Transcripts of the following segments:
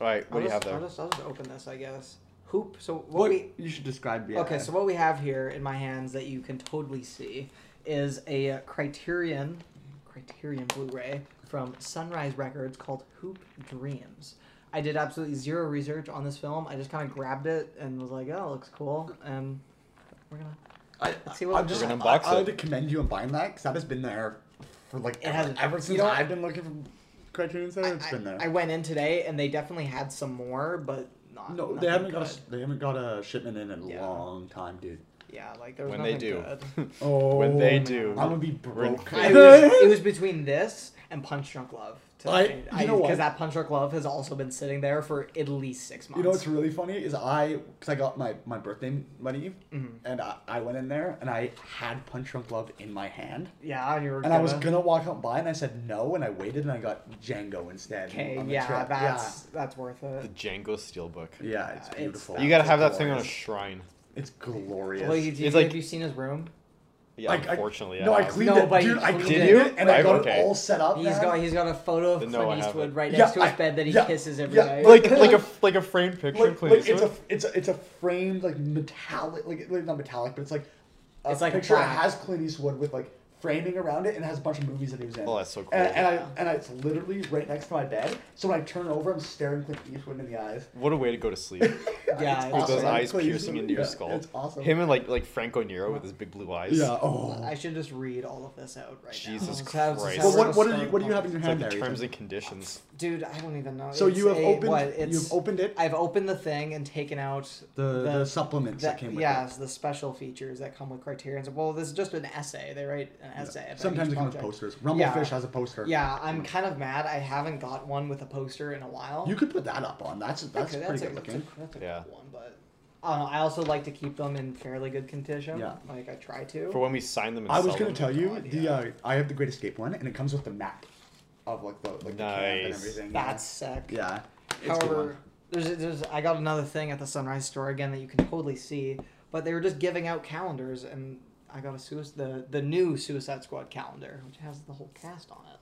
All right, what I'll do you just, have I'll there? just, I'll just open this, I guess. Hoop. So what What we you should describe? Yeah. Okay, so what we have here in my hands that you can totally see is a uh, Criterion Criterion Blu-ray from Sunrise Records called Hoop Dreams. I did absolutely zero research on this film. I just kind of grabbed it and was like, "Oh, it looks cool," and we're gonna. I, Let's see what I'm we just got. I, We're gonna unbox I, I it. like to commend you on buying that because that has been there for like It ever, has- ever you since know what? I've been looking for Criterion Center. It's I, been there. I went in today and they definitely had some more, but not. no, they haven't got a, they haven't got a shipment in in a Yeah. long time, dude. Yeah, like there was When they do. good. Oh, When they do, I'm gonna be We're broke. I was, it was between this and Punch Drunk Love. I- you know? Because that Punch Drunk Love has also been sitting there for at least six months. You know what's really funny is I, because I got my, my birthday money, Mhm. and I, I went in there and I had Punch Drunk Love in my hand, Yeah, and you were and I was gonna- gonna walk out and buy and I said no, and I waited, and I got Django instead. Okay, on the yeah, trip. that's that's worth it. the. Django Steelbook. yeah, yeah, it's it's- beautiful. You gotta It's have that thing on a shrine. It's glorious. Well, you, It's you, like- have you seen his room? Yeah, Like, I- unfortunately. no, I I cleaned No, it, but dude. you I cleaned cleaned it. it, and I got okay. it all set up. He's man. got he's got a photo of no, Clint Eastwood right Yeah, next to his I- bed that he yeah, kisses every yeah, night. like like a like a framed picture of like, Clint like it's a it's a it's a framed like metallic like, like not metallic but it's like a It's like picture that has Clint Eastwood with like framing around it and it has a bunch of movies that he was in. Oh, that's so cool. And, and I and it's literally right next to my bed. So when I turn over, I'm staring Clint Eastwood in the eyes. What a way to go to sleep. Yeah, It's With those eyes Clint piercing Eastwood, into your yeah, skull. It's awesome. Him and like like Franco Nero with his big blue eyes. Yeah. Oh. I should just read all of this out right now. Jesus Let's have- let's Christ. Well, what, what are you what do you have in your It's hand like the there? terms and conditions. Dude, I don't even know. So It's you have a- opened what, it's, you've opened it I've opened the thing and taken out the the, supplements that, came with yes, it. the special features that come with Criterion. Well, this is just an essay. They write an essay. about Sometimes each it comes with posters. Rumblefish Yeah. has a poster. Yeah, I'm kind of mad. I haven't got one with a poster in a while. You could put that up on. That's that's Okay, pretty a, good a, looking. that's a Yeah. cool one, but I. I also like to keep them in fairly good condition. Yeah. Like I try to. For when we sign them and I was gonna tell you God, the yeah. uh, I have the Great Escape one, and it comes with the map of like the like the camp and everything. That's sick. yeah. yeah. It's However, there's, there's I got another thing at the Sunrise store again that you can totally see, but they were just giving out calendars, and I got a suicide the the new Suicide Squad calendar, which has the whole cast on it.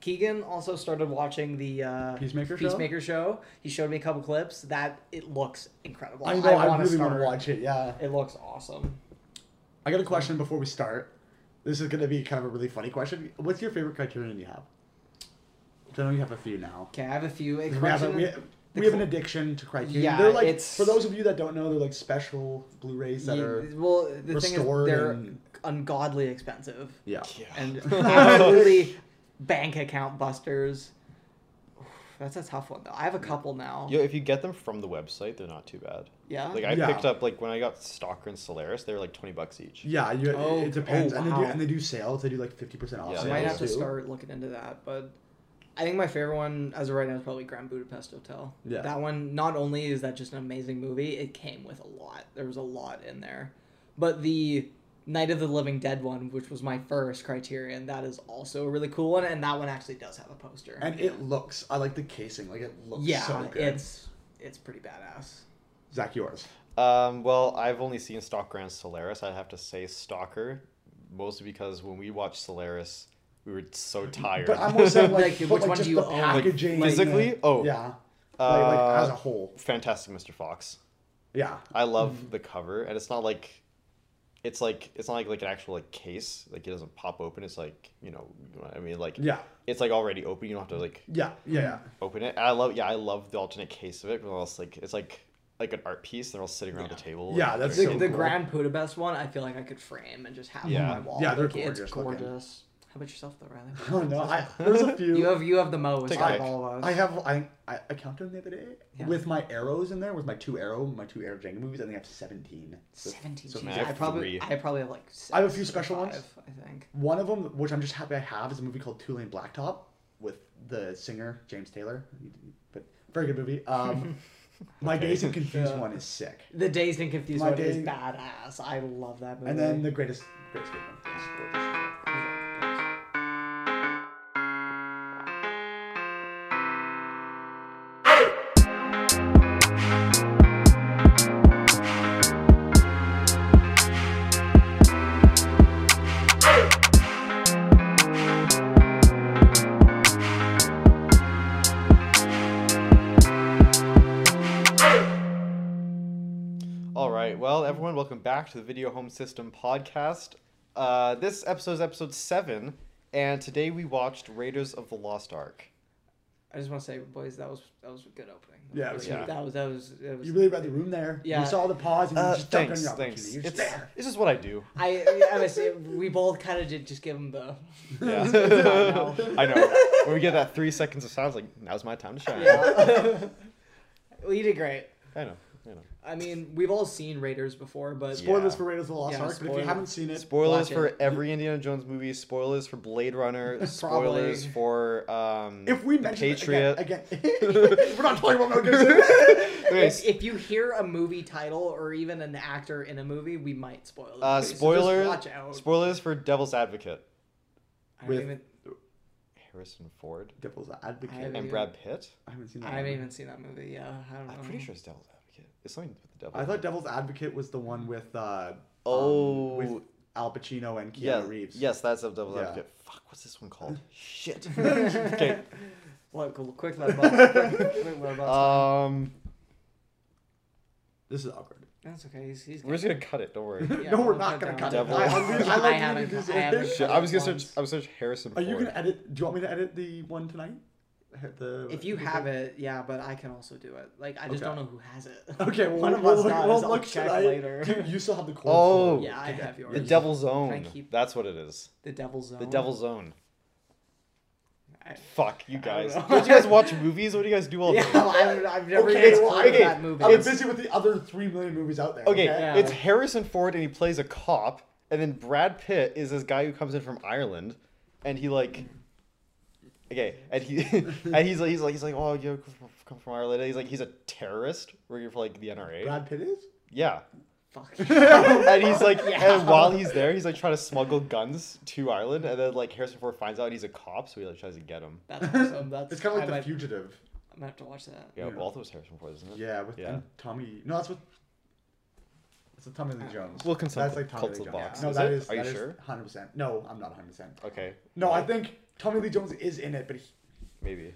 Keegan also started watching the uh, Peacemaker show? Peacemaker show. He showed me a couple clips. That it looks incredible. I know. I, wanna really want to watch it. Yeah. It looks awesome. I got a question before we start. This is gonna be kind of a really funny question. What's your favorite criterion you have? I know you have a few now. Okay, I have a few. A We have, a, we, the we have an addiction to criterion. Yeah, they're like it's- for those of you that don't know, they're like special Blu-rays that Yeah, are well, the thing is, restored they're and- ungodly expensive. yeah. Yeah. and absolutely bank account busters. Oof, That's a tough one though. I have a couple now. Yo, if you get them from the website, they're not too bad. Yeah. Like I Yeah. picked up like when I got Stalker and Solaris, they were like twenty bucks each. Yeah, you, Oh, it depends, oh, and they oh, do and they do sales. They do like fifty percent off. Yeah, I might have to start looking into that, but I think my favorite one as of right now is probably Grand Budapest Hotel. Yeah. That one, not only is that just an amazing movie, it came with a lot. There was a lot in there, but the Night of the Living Dead one, which was my first Criterion, that is also a really cool one, and that one actually does have a poster. And it looks. I like the casing. Like it looks yeah, so good. it's it's pretty badass. Zach, yours. Um, well, I've only seen Stalker and Solaris. I have to say Stalker, mostly because when we watched Solaris, we were so tired. But I'm more saying like, Like, but, which like, one just do you the own? Like, packaging, physically? and the- Oh. yeah, like, like Uh, as a whole. Fantastic Mr. Fox. Yeah, I love Mm-hmm. the cover, and it's not like, it's like it's not like like an actual like case. Like it doesn't pop open. It's like you know, you know what I mean, like yeah, it's like already open. You don't have to like yeah, yeah. yeah. open it. And I love yeah, I love the alternate case of it. But else like it's like like an art piece. They're all sitting around the table. Yeah, that's they're The, so the cool. Grand Budapest one, I feel like I could frame and just have Yeah. on my wall. Yeah, they're Like, It's gorgeous looking. gorgeous. How about yourself, though, Riley? Oh no, I, there's a few. You have you have the most Take out of pick. all of us. I have I, I I counted them the other day Yeah. with my arrows in there with my two arrow my two arrow Django movies. I think I have seventeen. So- seventeen. so jeez, I I, have probably three. I probably have like. Six I have a few or special ones. five, I think. One of them, which I'm just happy I have, is a movie called Two Lane Blacktop with the singer James Taylor. But very good movie. Um, my Okay. Dazed and Confused Yeah. one is sick. The Dazed and Confused My one is Days- badass. I love that movie. And then the greatest greatest Escape one is gorgeous. Welcome back to the Video Home System podcast. Uh, this episode is episode seven, and today we watched Raiders of the Lost Ark. I just want to say, boys, that was that was a good opening. Yeah, it was Yeah. That was that was that was. You really read the room there. Yeah. You saw the pause and you Uh, just jumped on thanks, your thanks. opportunity. You're It's, just there. it's just what I do. I I was we both kind of did just give him the. Yeah. No. I know. When we get that three seconds of silence, like now's my time to shine. Yeah. well, you did great. I know. I mean, we've all seen Raiders before, but Spoilers Yeah. for Raiders of the Lost Yeah, Ark, but if spoiler- you haven't seen it, Spoilers Watch for it. every Indiana Jones movie. Spoilers for Blade Runner. Spoilers for um. if we mention Patriot. again, again we're not talking about Mel Gibson. Anyways, if, if you hear a movie title or even an actor in a movie, we might spoil it. uh, for so just spoilers. watch out. Spoilers for Devil's Advocate. I haven't with- even, Harrison Ford Devil's I Advocate. haven't and even- Brad Pitt. I haven't seen that. I haven't one. even seen that movie. Yeah, I don't know. I'm pretty sure it's Devil's Advocate. It's something with the devil. I thought Devil's Advocate was the one with uh, Oh. um, with Al Pacino and Keanu yeah, Reeves. Yes, that's a Devil's Yeah. Advocate. Fuck, what's this one called? Shit. okay. What? Cool, quick lead box. quick, quick lead box. Um, This is awkward. That's okay. He's, he's we're just gonna cut it. Don't worry. Yeah, no, we're I'll not cut gonna down. cut it. Devil. I, I, I really- I like haven't- I haven't things. Shit, I was gonna once. search. I was search Harrison Are Ford. you gonna edit? Do you want me to edit the one tonight? The If you the- have it, yeah, but I can also do it. Like, I just Okay. don't know who has it. Okay, well, One of we'll us look, does. we'll I'll look check tonight. later. Do You, you still have the code. Oh. for. Yeah, I have yours. The Devil's Can I keep- That's what it is. The Devil's Own. The Devil's Own. I, Fuck you guys. Don't you guys watch movies? What do you guys do all day? yeah, I, I've never okay, even well, okay. that movie. I'm It's- busy with the other three million movies out there. Okay, Yeah. it's Harrison Ford and he plays a cop, and then Brad Pitt is this guy who comes in from Ireland, and he like, okay, and he and he's like he's like he's like oh you come from Ireland. He's like he's a terrorist working for like the NRA. Brad Pitt is. Yeah, Fuck. and he's like Yeah. and while he's there, he's like trying to smuggle guns to Ireland, and then like Harrison Ford finds out he's a cop, so he like tries to get him. That's awesome. That's It's kind of like I The might, Fugitive. I might have to watch that. Yeah, Yeah. well, that was Harrison Ford, isn't it? Yeah, with Yeah. Tommy. No, that's with. It's with Tommy Lee uh, Jones. We'll consult That's like Tommy cults Lee of Jones. box. No, Is that it? is. Are you that is sure? 100%. No, I'm not 100%. Okay. No, I think Tommy Lee Jones is in it, but he, maybe.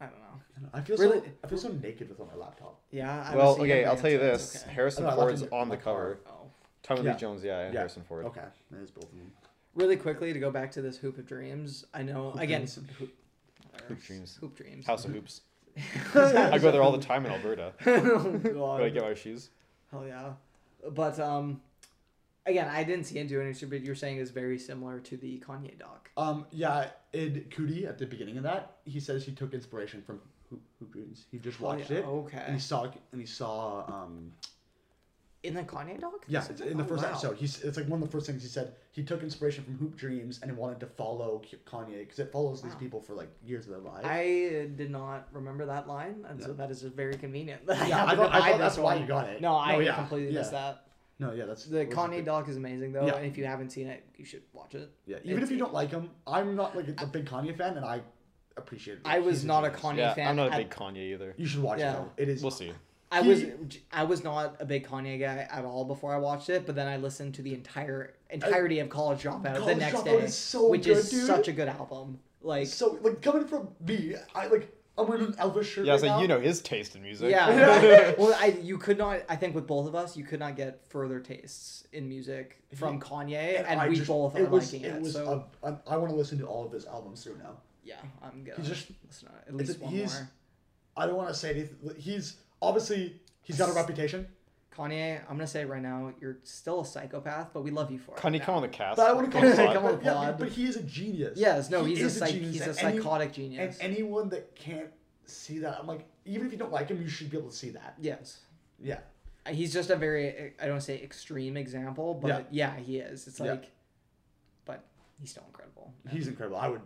I don't know. I feel Really- so I feel so naked with on my laptop. Yeah. I well, okay. I'll man, tell you this: okay. Harrison Oh, no, Ford's it on the car. cover. Oh. Tommy Yeah. Lee Jones, yeah, and Yeah. Harrison Ford. Okay, that is both of them. Really quickly to go back to this Hoop of Dreams. I know Hoop again. Dreams. Hoop, Hoop Dreams. Hoop Dreams. House of Hoops. I go there all the time in Alberta. oh, When I get my shoes. Hell yeah. But um, again, I didn't see into it, but you're saying it's very similar to the Kanye doc. Um, yeah, Id Coodie at the beginning of that, he says he took inspiration from Hoop, Hoop Dreams. He just Oh, watched yeah, it, and Okay. he saw and he saw um In the Kanye doc? yeah it's in the Oh, first wow. episode. He's it's like one of the first things he said. He took inspiration from Hoop Dreams and he wanted to follow Kanye because it follows these people for like years of their lives. I did not remember that line, and so that is very convenient. yeah, I thought, I thought that's why one. you got it. No, I yeah, completely yeah. missed that. No, yeah, that's The Kanye doc is amazing though, Yeah. and if you haven't seen it, you should watch it. Yeah, even It's- if you don't like him, I'm not like a big Kanye fan, and I appreciate it. I was not a. Kanye Yeah, fan. I'm not a big Kanye either. You should watch Yeah. it. Though. It is. We'll see. I He- was I was not a big Kanye guy at all before I watched it, but then I listened to the entire entirety of College Dropout the next Dropout day, is so which good, is dude. such a good album. Like So like coming from me, I like I'm wearing an Elvis shirt. Yeah, right so now. you know his taste in music. yeah, well, I you could not. I think with both of us, you could not get further tastes in music from Kanye, and, I we just- both are it was, liking it. it. was so a, a, I want to listen to all of his albums through now. yeah, I'm gonna He's just- listen to it, at least one he's- more. I don't want to say anything. He's obviously he's got a reputation, Kanye, I'm gonna say right now, you're still a psychopath, but we love you for it. Kanye, now. come on the cast. but I want to Come on the say, pod. But, yeah, but he is a genius. Yes, no, He he's a, is psych- genius, he's a and any- psychotic And genius. anyone that can't see that, I'm like, even if you don't like him, you should be able to see that. yes. Yeah. Uh, he's just a very I don't say extreme example, but yeah, he is. It's Yeah. like but he's still incredible. He's incredible. I would.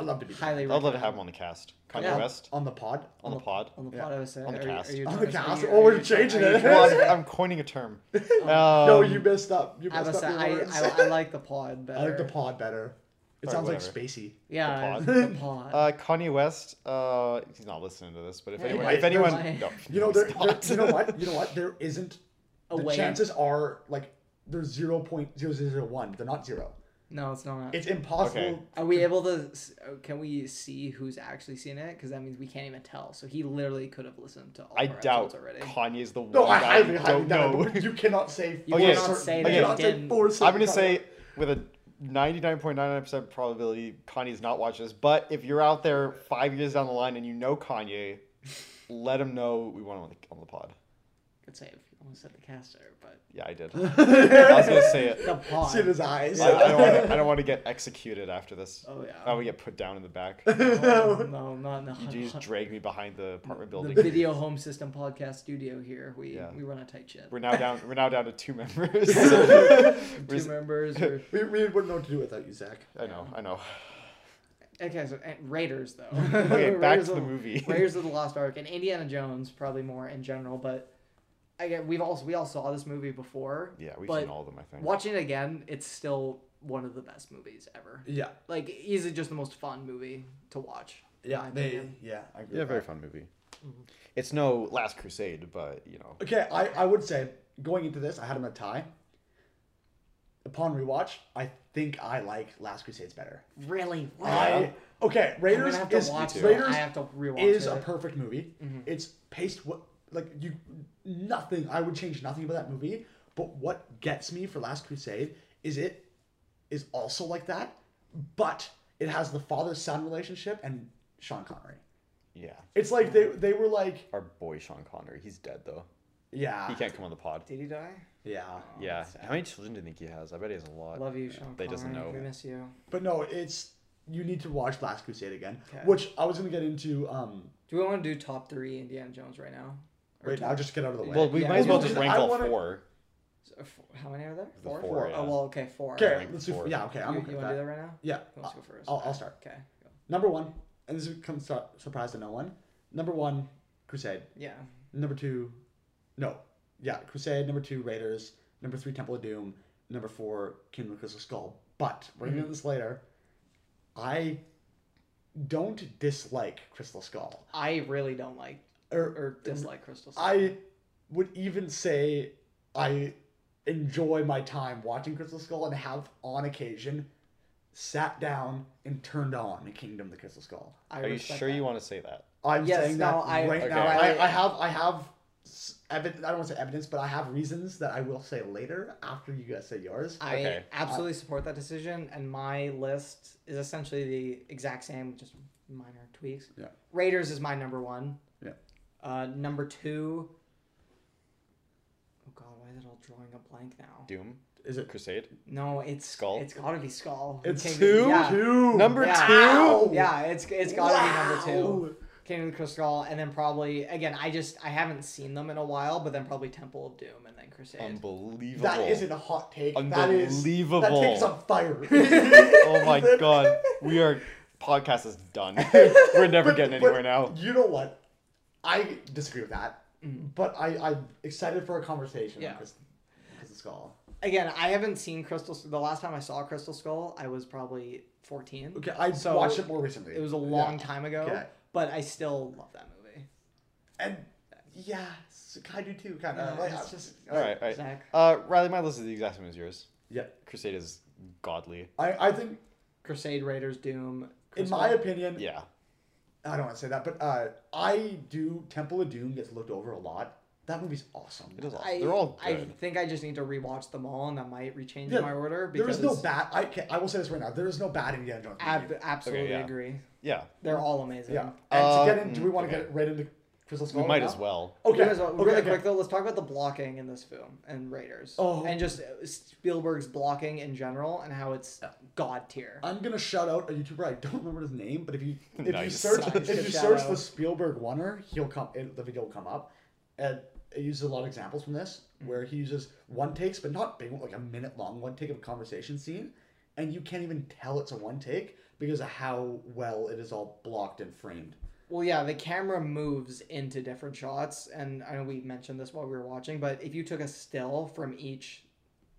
I'd love to be highly I'd love to have him on the cast. Kanye Yeah. West on the pod. on the pod. on the Yeah. pod. I was saying, On the are cast. are you On the cast? you- Oh, we're changing it. Well, I'm, I'm coining a term. no, Um, you messed up. You I, messed was up saying, I. I, I like the pod better. I like the pod better. It Alright, sounds like spacey. Yeah, pod. the pod. Uh, Kanye West. Uh, he's not listening to this, but if Hey, anyone, wait, if anyone, there's- no, You know, there, there, you know what? You know what? There isn't. A the way. chances are like there's zero point zero zero zero one. They're not zero. No, it's not. It's impossible. Okay. Are we able to? uh, Can we see who's actually seen it? Because that means we can't even tell. So he literally could have listened to all I our doubt episodes already. Kanye's the one No, I highly, you highly don't doubt know. it, you cannot say. You for cannot certain- say you that cannot say didn't. for I'm gonna say with a 99.99% probability Kanye's not watching this. But if you're out there five years down the line and you know Kanye, let him know we want him on the, on the pod. Good save. You almost said the caster, but Yeah, I did. I was gonna say it. the pod. See in his eyes. I, I don't want to. I don't want to get executed after this. Oh yeah. I would get put down in the back. Oh, no, not no. You just drag me behind the apartment building. The video home system podcast studio here. We Yeah. we run a tight ship. We're now down. We're now down to two members. Two members. Or... we, we wouldn't know what to do without you, Zach. I know. I know. Okay, so and Raiders though. Okay, back Raiders to the of- movie. Raiders of the Lost Ark and Indiana Jones probably more in general, but I get we've also we all saw this movie before. Yeah, we've seen all of them. I think. Watching it again, it's still one of the best movies ever. Yeah. Like easily just the most fun movie to watch. Yeah. They, opinion. yeah. I agree Yeah, very that. fun movie. Mm-hmm. It's no Last Crusade, but you know. Okay, I, I would say going into this, I had him a tie. Upon rewatch, I think I like Last Crusades better. Really? Wow. I okay, I'm Raiders have to is watch. Raiders I have to rewatch is it. a perfect movie. Mhm. It's paced what like you nothing. I would change nothing about that movie. But what gets me for Last Crusade is it is also like that, but it has the father son relationship and Sean Connery. Yeah. It's like they they were like Our boy Sean Connery. He's dead though. yeah He can't come on the pod. Did he die? yeah. Oh, Yeah. How many children do you think he has? I bet he has a lot. Love you, Sean. They doesn't know. We miss you. But no, it's you need to watch Last Crusade again, Okay. which I was gonna get into um Do we want to do top three Indiana Jones right now? Or right top- now just get out of the way. Well, we Yeah. might as well Well, just rank I all wanna- four. So, how many are there? The Four. four, yeah. Oh well, okay, four. okay, let's do four. yeah. Okay, I'm you, okay you want to do that. that right now? Yeah, Who wants to go first? I'll, I'll start. Okay. Go. Number one, and this comes su- surprise to no one. Number one, Crusade. Yeah. Number two, no, yeah, Crusade. Number two, Raiders. Number three, Temple of Doom. Number four, Kingdom of Crystal Skull. But we're gonna get Mm-hmm. this later. I don't dislike Crystal Skull, I really don't like or, or dislike Crystal. Skull. I would even say I enjoy my time watching Crystal Skull and have on occasion sat down and turned on the Kingdom of the Crystal Skull. I Are you sure that. you want to say that? I'm Yes, saying no, that I- right Okay. now. I- I, I have I have evidence. I don't want to say evidence, but I have reasons that I will say later after you guys say yours. I Okay. absolutely support that decision, and my list is essentially the exact same, just minor tweaks. Yeah. Raiders is my number one. Yeah. Uh, number two. Oh God, why is it all drawing a blank now? Doom, Is it Crusade. No, it's Skull? It's got to be Skull. It's King- two? Yeah. two Number Yeah. two. Yeah, it's it's got to be number two. Wow. King of the Crystal Skull, and then probably again. I just I haven't seen them in a while, but then probably Temple of Doom, and then Crusade. Unbelievable. That isn't a hot take. That is Unbelievable. That take's on fire. oh my god. We are podcast is done. We're never But- getting anywhere now. You know what? I disagree with that, Mhm. but I I'm excited for a conversation. Yeah. on Crystal, Crystal Skull. Again, I haven't seen Crystal. The last time I saw Crystal Skull, I was probably fourteen. Okay, I So, watched it more recently. It was a long Yeah. time ago, Okay. but I still love that movie. And yeah, s- I do too. Kind Yeah, of. like, it's just All right, all right. Zach. Uh, Riley, my list is the exact same as yours. Yeah. Crusade is godly. I I think Crusade, Raiders, Doom. in my opinion, Yeah. I don't want to say that, but uh, I do. Temple of Doom gets looked over a lot. That movie's awesome. It is awesome. I, They're all good. I think I just need to rewatch them all, and that might rechange Yeah, my order. There Because is no bad. I can, I will say this right now. There is no bad Indiana Jones. movie. Ab- absolutely yeah. agree. Yeah. They're all amazing. yeah. And Uh, to get in, do we mm, want to okay. get right into Crystal Skull? We might now? as well. Okay. Okay. okay, really okay. quick though, let's talk about the blocking in this film and Raiders. Oh. And just uh, Spielberg's blocking in general and how it's god tier. I'm gonna shout out a YouTuber. I don't remember his name, but if you if you search Nice. if you search out. the Spielberg oner, he'll come. It, the video will come up, and it uses a lot of examples from this where he uses one takes, but not big, like a minute long one take of a conversation scene, and you can't even tell it's a one take because of how well it is all blocked and framed. Well, yeah, the camera moves into different shots, and I know we mentioned this while we were watching, but if you took a still from each,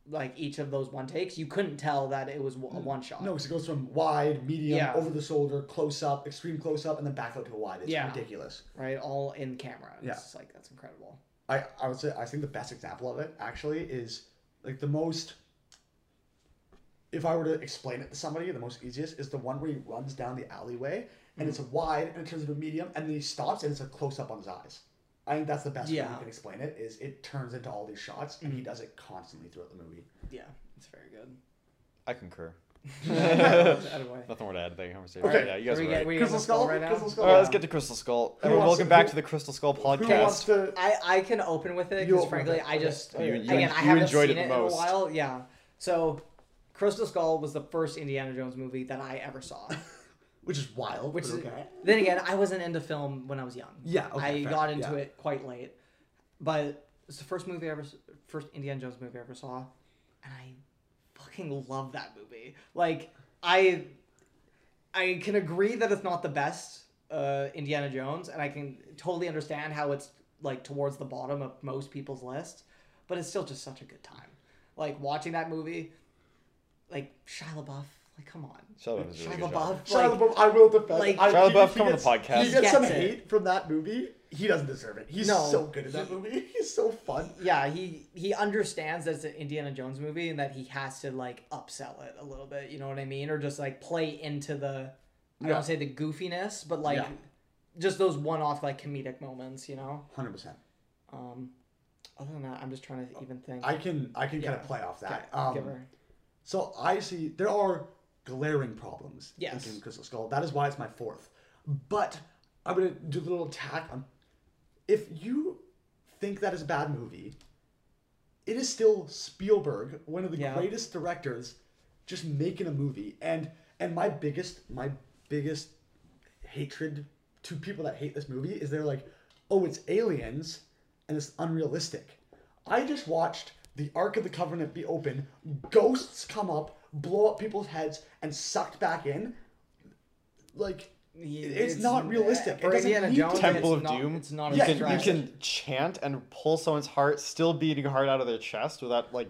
like each of those one takes, you couldn't tell that it was a mm. one shot. No, because it goes from wide, medium, Yeah. over the shoulder, close up, extreme close up, and then back out to a wide. It's Yeah. ridiculous. right? All in camera. It's Yeah. just like that's incredible. I, I would say I think the best example of it actually is like the most if I were to explain it to somebody, the most easiest is the one where he runs down the alleyway and it's mm-hmm. wide and it turns into a medium and then he stops and it's a close up on his eyes. I think that's the best way you can explain it. Is it turns into all these shots and he mm-hmm. does it constantly throughout the movie. Yeah, it's very good. I concur. Nothing more to add to that conversation. Okay. Yeah, you guys we are right. we Crystal Skull, right now. Crystal Skull. All right, let's get to Crystal Skull. Who And wants welcome to- back who- to the Crystal Skull Who wants podcast. to? I, I can open with it because frankly it. I Okay. just You- you again en- I you haven't enjoyed seen it it, the in a most. while. Yeah, so Crystal Skull was the first Indiana Jones movie that I ever saw. Which is wild. Which is, okay. then again, I wasn't into film when I was young. Yeah, okay, I fair, got into yeah. it quite late, but it's the first movie I ever, first Indiana Jones movie I ever saw, and I fucking love that movie. Like I, I can agree that it's not the best uh, Indiana Jones, and I can totally understand how it's like towards the bottom of most people's list, but it's still just such a good time. Like watching that movie, like Shia LaBeouf. Like, come on, Shia LaBeouf is a really Shia good job. LaBeouf. Shia like, LaBeouf, I will defend. like- I, Shia he- LaBeouf, he come on the gets- podcast. He gets some Gets it. hate from that movie. He doesn't deserve it. He's No. so good in that movie. He's so fun. yeah, he he understands that it's an Indiana Jones movie and that he has to like upsell it a little bit. You know what I mean? Or just like play into the I Yeah. don't say the goofiness, but like Yeah. just those one-off like comedic moments. You know. Hundred percent. Um, other than that, I'm just trying to even think. I can I can kind of play off Okay, that. Um, give her. So I see there are glaring problems Yes. in Crystal Skull. That is why it's my fourth. But I'm gonna do a little attack on. If you think that is a bad movie, it is still Spielberg, one of the Yeah. greatest directors, just making a movie. And and my biggest my biggest hatred to people that hate this movie is they're like, oh, it's aliens and it's unrealistic. I just watched the Ark of the Covenant be open, ghosts come up, blow up people's heads, and sucked back in. Like, it's, not realistic. For it doesn't Indiana need Jones. Temple of not- Doom. It's not You Yeah, a can you can chant and pull someone's heart, still beating hard out of their chest without like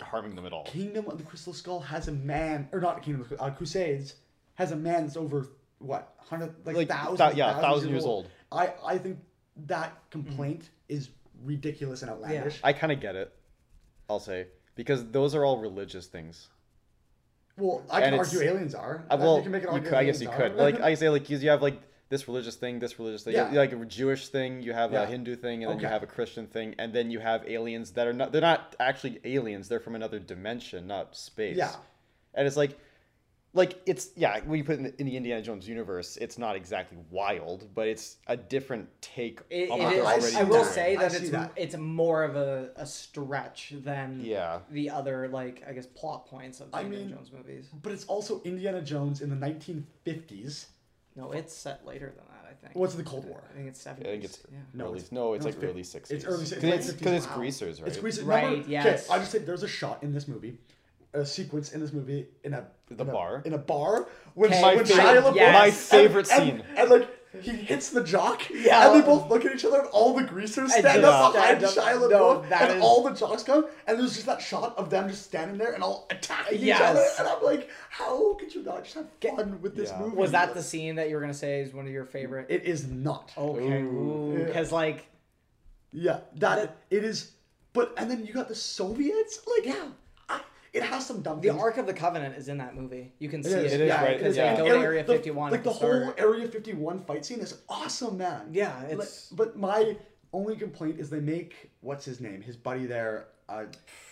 harming them at all. Kingdom of the Crystal Skull has a man, or not Kingdom of the uh, Crusades has a man that's over what hundred like, Like, thousands, thou- yeah, thousand years old. I I think that complaint is ridiculous and outlandish. I kind of get it. I'll say because those are all religious things. Well, I can argue aliens are. Uh, well, you can make an you argument could, I guess you could. Like I say, like you have like this religious thing, this religious thing, Yeah. Like a Jewish thing, you have Yeah. a Hindu thing, and then you have a Christian thing, and then you have aliens that are not. They're not actually aliens. They're from another dimension, not space. Yeah. And it's like, like it's yeah. When you put it in the, in the Indiana Jones universe, it's not exactly wild, but it's a different take It, on it what is, they're I already will doing. say that it's that. it's more of a, a stretch than Yeah. the other like I guess plot points of the I Indiana mean- Jones movies. but it's also Indiana Jones in the 1950s. No, it's set later than that. I think. What's the Cold War? I think it's seventies. I think it's yeah. No, early. it's- no, it's no, like it's fif- early sixties. it's early six- because late it's 50s. it's greasers, right? It's greasers, Right, Remember, yes. I just said there's a shot in this movie, a sequence in this movie in a The in a- bar? in a bar when, Okay, My when favorite- Shia LaBeouf yes. my and- favorite and- scene. and, like he hits the jock Yeah. and they both look at each other and all the greasers And stand just up behind stand up. Shia LaBeouf No, that and is- all the jocks come and there's just that shot of them just standing there and all attacking Yes. each other and I'm like how could you not just have fun with this Yeah. movie Was that the scene that you were gonna say is one of your favorite? it is not okay, Ooh. because like Yeah, that, That- it is. But and then you got the Soviets. Like, yeah, I, it has some dumb the things. Ark of the Covenant is in that movie. You can see is. it. It is, yeah, right, because yeah. they go to Area- Area Fifty One. Like the, the, start. whole Area Fifty One fight scene is awesome, man. Yeah, Like, it's but my only complaint is they make what's his name, his buddy there. Uh,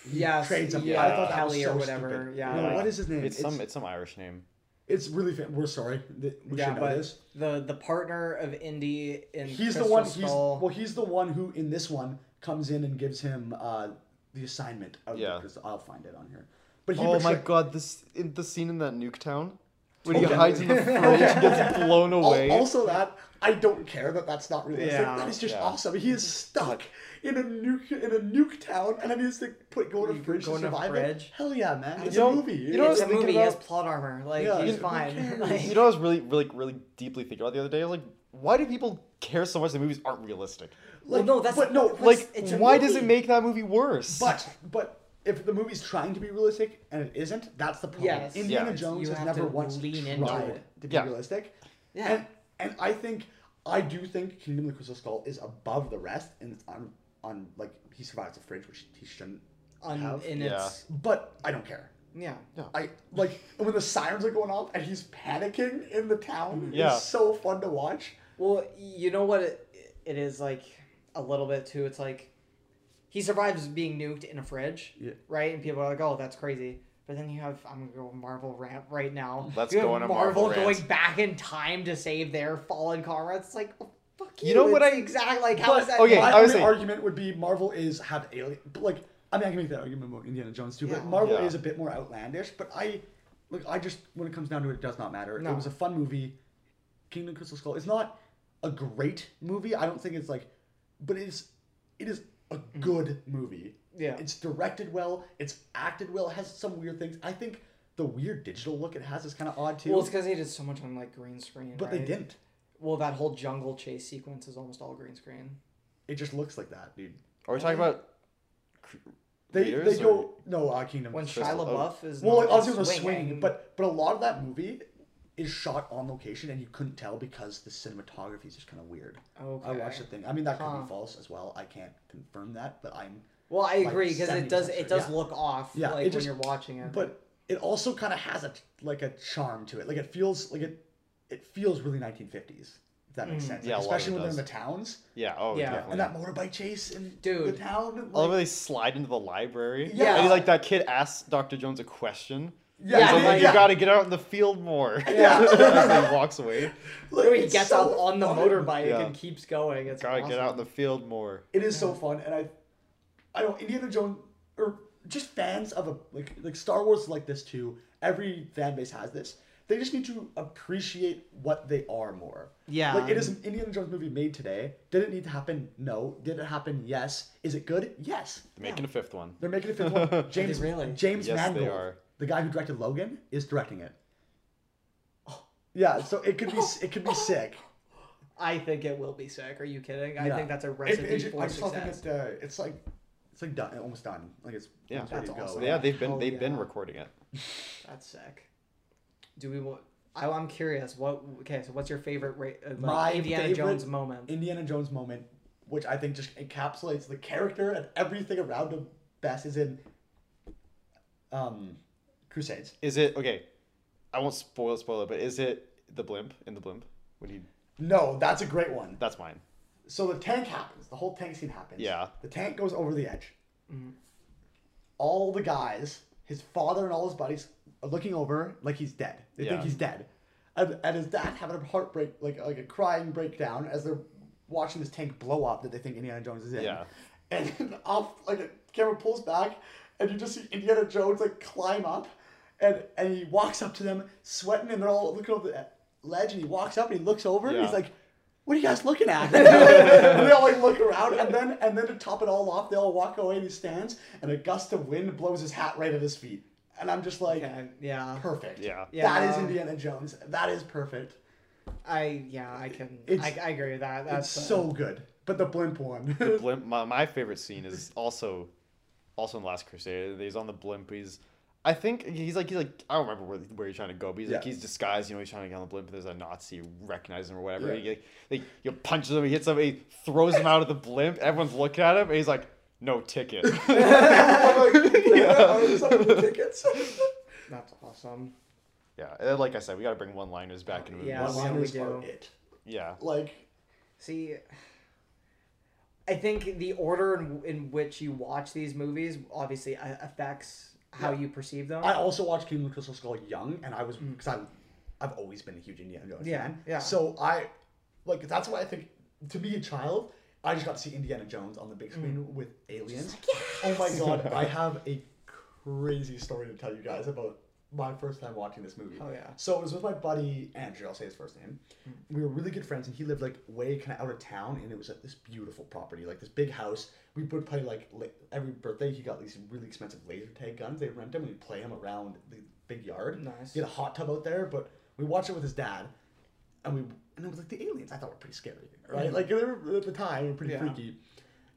he Yes, trades him. yeah, I thought that Kelly was or so whatever, stupid. yeah. No, Yeah. what is his name? It's some it's some Irish name. It's really. Fa- we're sorry. We yeah, know but this. the the partner of Indy in He's Crystal the one. He's well. He's the one who in this one comes in and gives him uh, the assignment. Of Yeah. The, crystal- I'll find it on here. But he Oh my god, this in the scene in that nuke town when Okay. he oh, hides in the fridge and gets blown away. Also, that I don't care that that's not realistic. Yeah. that is just Yeah. awesome. He is stuck in a nuke in a nuke town, and then he has to put go in a You fridge go to in a survive fridge. it. Hell yeah, man! It's You know- a movie. you know what I it's was a thinking movie. He has about- plot armor. Like Yeah, he's who fine. Like, you know, what I was really, really, really deeply thinking about the other day. I was like, why do people care so much that movies aren't realistic? well, no, that's but no, that's- Like, it's a why does it make that movie worse? but but if the movie's trying to be realistic and it isn't, that's the problem. Yes. Indiana Yeah. Jones You has never once lean into tried it. to be Yeah. realistic. Yeah. And and I think I do think Kingdom of the Crystal Skull is above the rest, and it's on on like he survives a fridge, which he shouldn't on have. in Yeah. its But I don't care. Yeah. I like when the sirens are going off and he's panicking in the town. Yeah. It's so fun to watch. Well, you know what it, it is like a little bit too. It's like he survives being nuked in a fridge, Yeah. right? And people are like, "Oh, that's crazy." But then you have I'm gonna go Marvel rant right now. Let's you go have on a Marvel going rant. back in time to save their fallen comrades. It's like, oh, fuck you. You know what I- exactly like how But- is that? okay, My I was only saying- argument would be Marvel is have alien like I mean I can make that argument about Indiana Jones too, Yeah. but Marvel Yeah. is a bit more outlandish. But I look I just when it comes down to it, it does not matter. No. It was a fun movie. Kingdom Crystal Skull is not a great movie. I don't think it's like but it is it is a good movie. Yeah. It's directed well, it's acted well, it has some weird things. I think the weird digital look it has is kind of odd too. Well, it's because they did so much on like green screen. but they didn't. Well, that whole jungle chase sequence is almost all green screen. It just looks like that, dude. Are we talking about? They Raiders they or- go no uh, Kingdom. When Crystal- Shia oh. LaBeouf is Well, not obviously with a swinging, swing, but but a lot of that movie is shot on location, and you couldn't tell because the cinematography is just kind of weird. okay. I watched the thing. I mean, that could Huh. be false as well. I can't confirm that, but I'm. Well, I like agree because it does it does yeah. look off Yeah, like it just- when you're watching it. But it also kind of has a like a charm to it. Like it feels like it. It feels really 1950s. If that makes Mm. sense. Yeah, Like, a lot of especially it when they're in the towns. Yeah. Oh, Yeah. definitely. And that motorbike chase in Dude. the town. I love Like, how they slide into the library. Yeah. And he, like that kid asks Dr. Jones a question. Yeah, Yeah, He's like, like- you gotta get out in the field more. Yeah. As he walks away. like, he gets so up on the fun. motorbike Yeah. and keeps going. It's Gotta awesome. get out in the field more. It is so fun, and I, I don't Indiana Jones or just fans of a like like Star Wars like this too. Every fan base has this. They just need to appreciate what they are more. Yeah. Like it is an Indiana Jones movie made today. Did it need to happen? No. Did it happen? Yes. Is it good? Yes. They're making a fifth one. They're making a fifth one. James really? James Yes, they Mangold, are. The guy who directed Logan, is directing it. Yeah, so it could be it could be sick. I think it will be sick. Are you kidding? I Yeah. think that's a It- recipe it, for I just think success. it, uh, it's like it's like done, almost done. Like it's Yeah. almost ready That's to go. awesome. Yeah, they've been Hell they've been yeah. recording it. That's sick. Do we want? I, I'm curious. What? Okay, so what's your favorite ra- uh, like, My Indiana favorite Jones moment? Indiana Jones moment, which I think just encapsulates the character and everything around him best, is in um, Crusades. Is it okay? I won't spoil it, spoil it, but is it the blimp in the blimp? When he No, that's a great one. that's mine. So the tank happens. The whole tank scene happens. Yeah. The tank goes over the edge. Mhm. All the guys, his father and all his buddies, are looking over like he's dead. They think he's dead, and, and his dad having a heartbreak, like like a crying breakdown as they're watching this tank blow up that they think Indiana Jones is in. Yeah. And then off, like the camera pulls back, and you just see Indiana Jones like climb up, and and he walks up to them, sweating, and they're all looking over the ledge, and he walks up and he looks over, and he's like, "What are you guys looking at?" and they all like look around, and then and then to top it all off, they all walk away, and he stands, and a gust of wind blows his hat right at his feet, and I'm just like, Okay, yeah. perfect. Yeah. That is Yeah. Indiana Jones. That is perfect. I yeah I can It's- I, I agree with that. That's it's uh, so good. But the blimp one. The blimp. My, my favorite scene is also, also in the Last Crusade. He's on the blimp. He's, I think he's like he's like I don't remember where, where he's trying to go, but he's like he's disguised. You know, he's trying to get on the blimp. There's a Nazi who recognizes him or whatever. Yeah. He like, like he punches him. He hits him. He throws him out of the blimp. Everyone's looking at him. And he's like, no ticket. Like, yeah, I was on the tickets. That's awesome. yeah, and like I said, we got to bring one-liners back into movies. Yeah, One-liners we are it. Yeah. Like, See, I think the order in, in which you watch these movies obviously uh, affects how Yeah. you perceive them. I also watched Kingdom of Crystal Skull young, and I was because I, I've always been a huge Indiana Jones Mm. Yeah, fan. yeah. So I, like, that's why I think to be a child, I just got to see Indiana Jones on the big screen Mm. with aliens. Oh my god, I have a crazy story to tell you guys about my first time watching this movie. Oh, yeah. So it was with my buddy Andrew. I'll say his first name. Hmm. We were really good friends, and he lived like way kind of out of town, and it was like this beautiful property, like this big house. We would play like every birthday. He got these really expensive laser tag guns. They rent them, and we play them around the big yard. Nice. He had a hot tub out there, but we watched it with his dad, and we and it was like the aliens. I thought were pretty scary, right? Like they were at the time, they were pretty Yeah. freaky.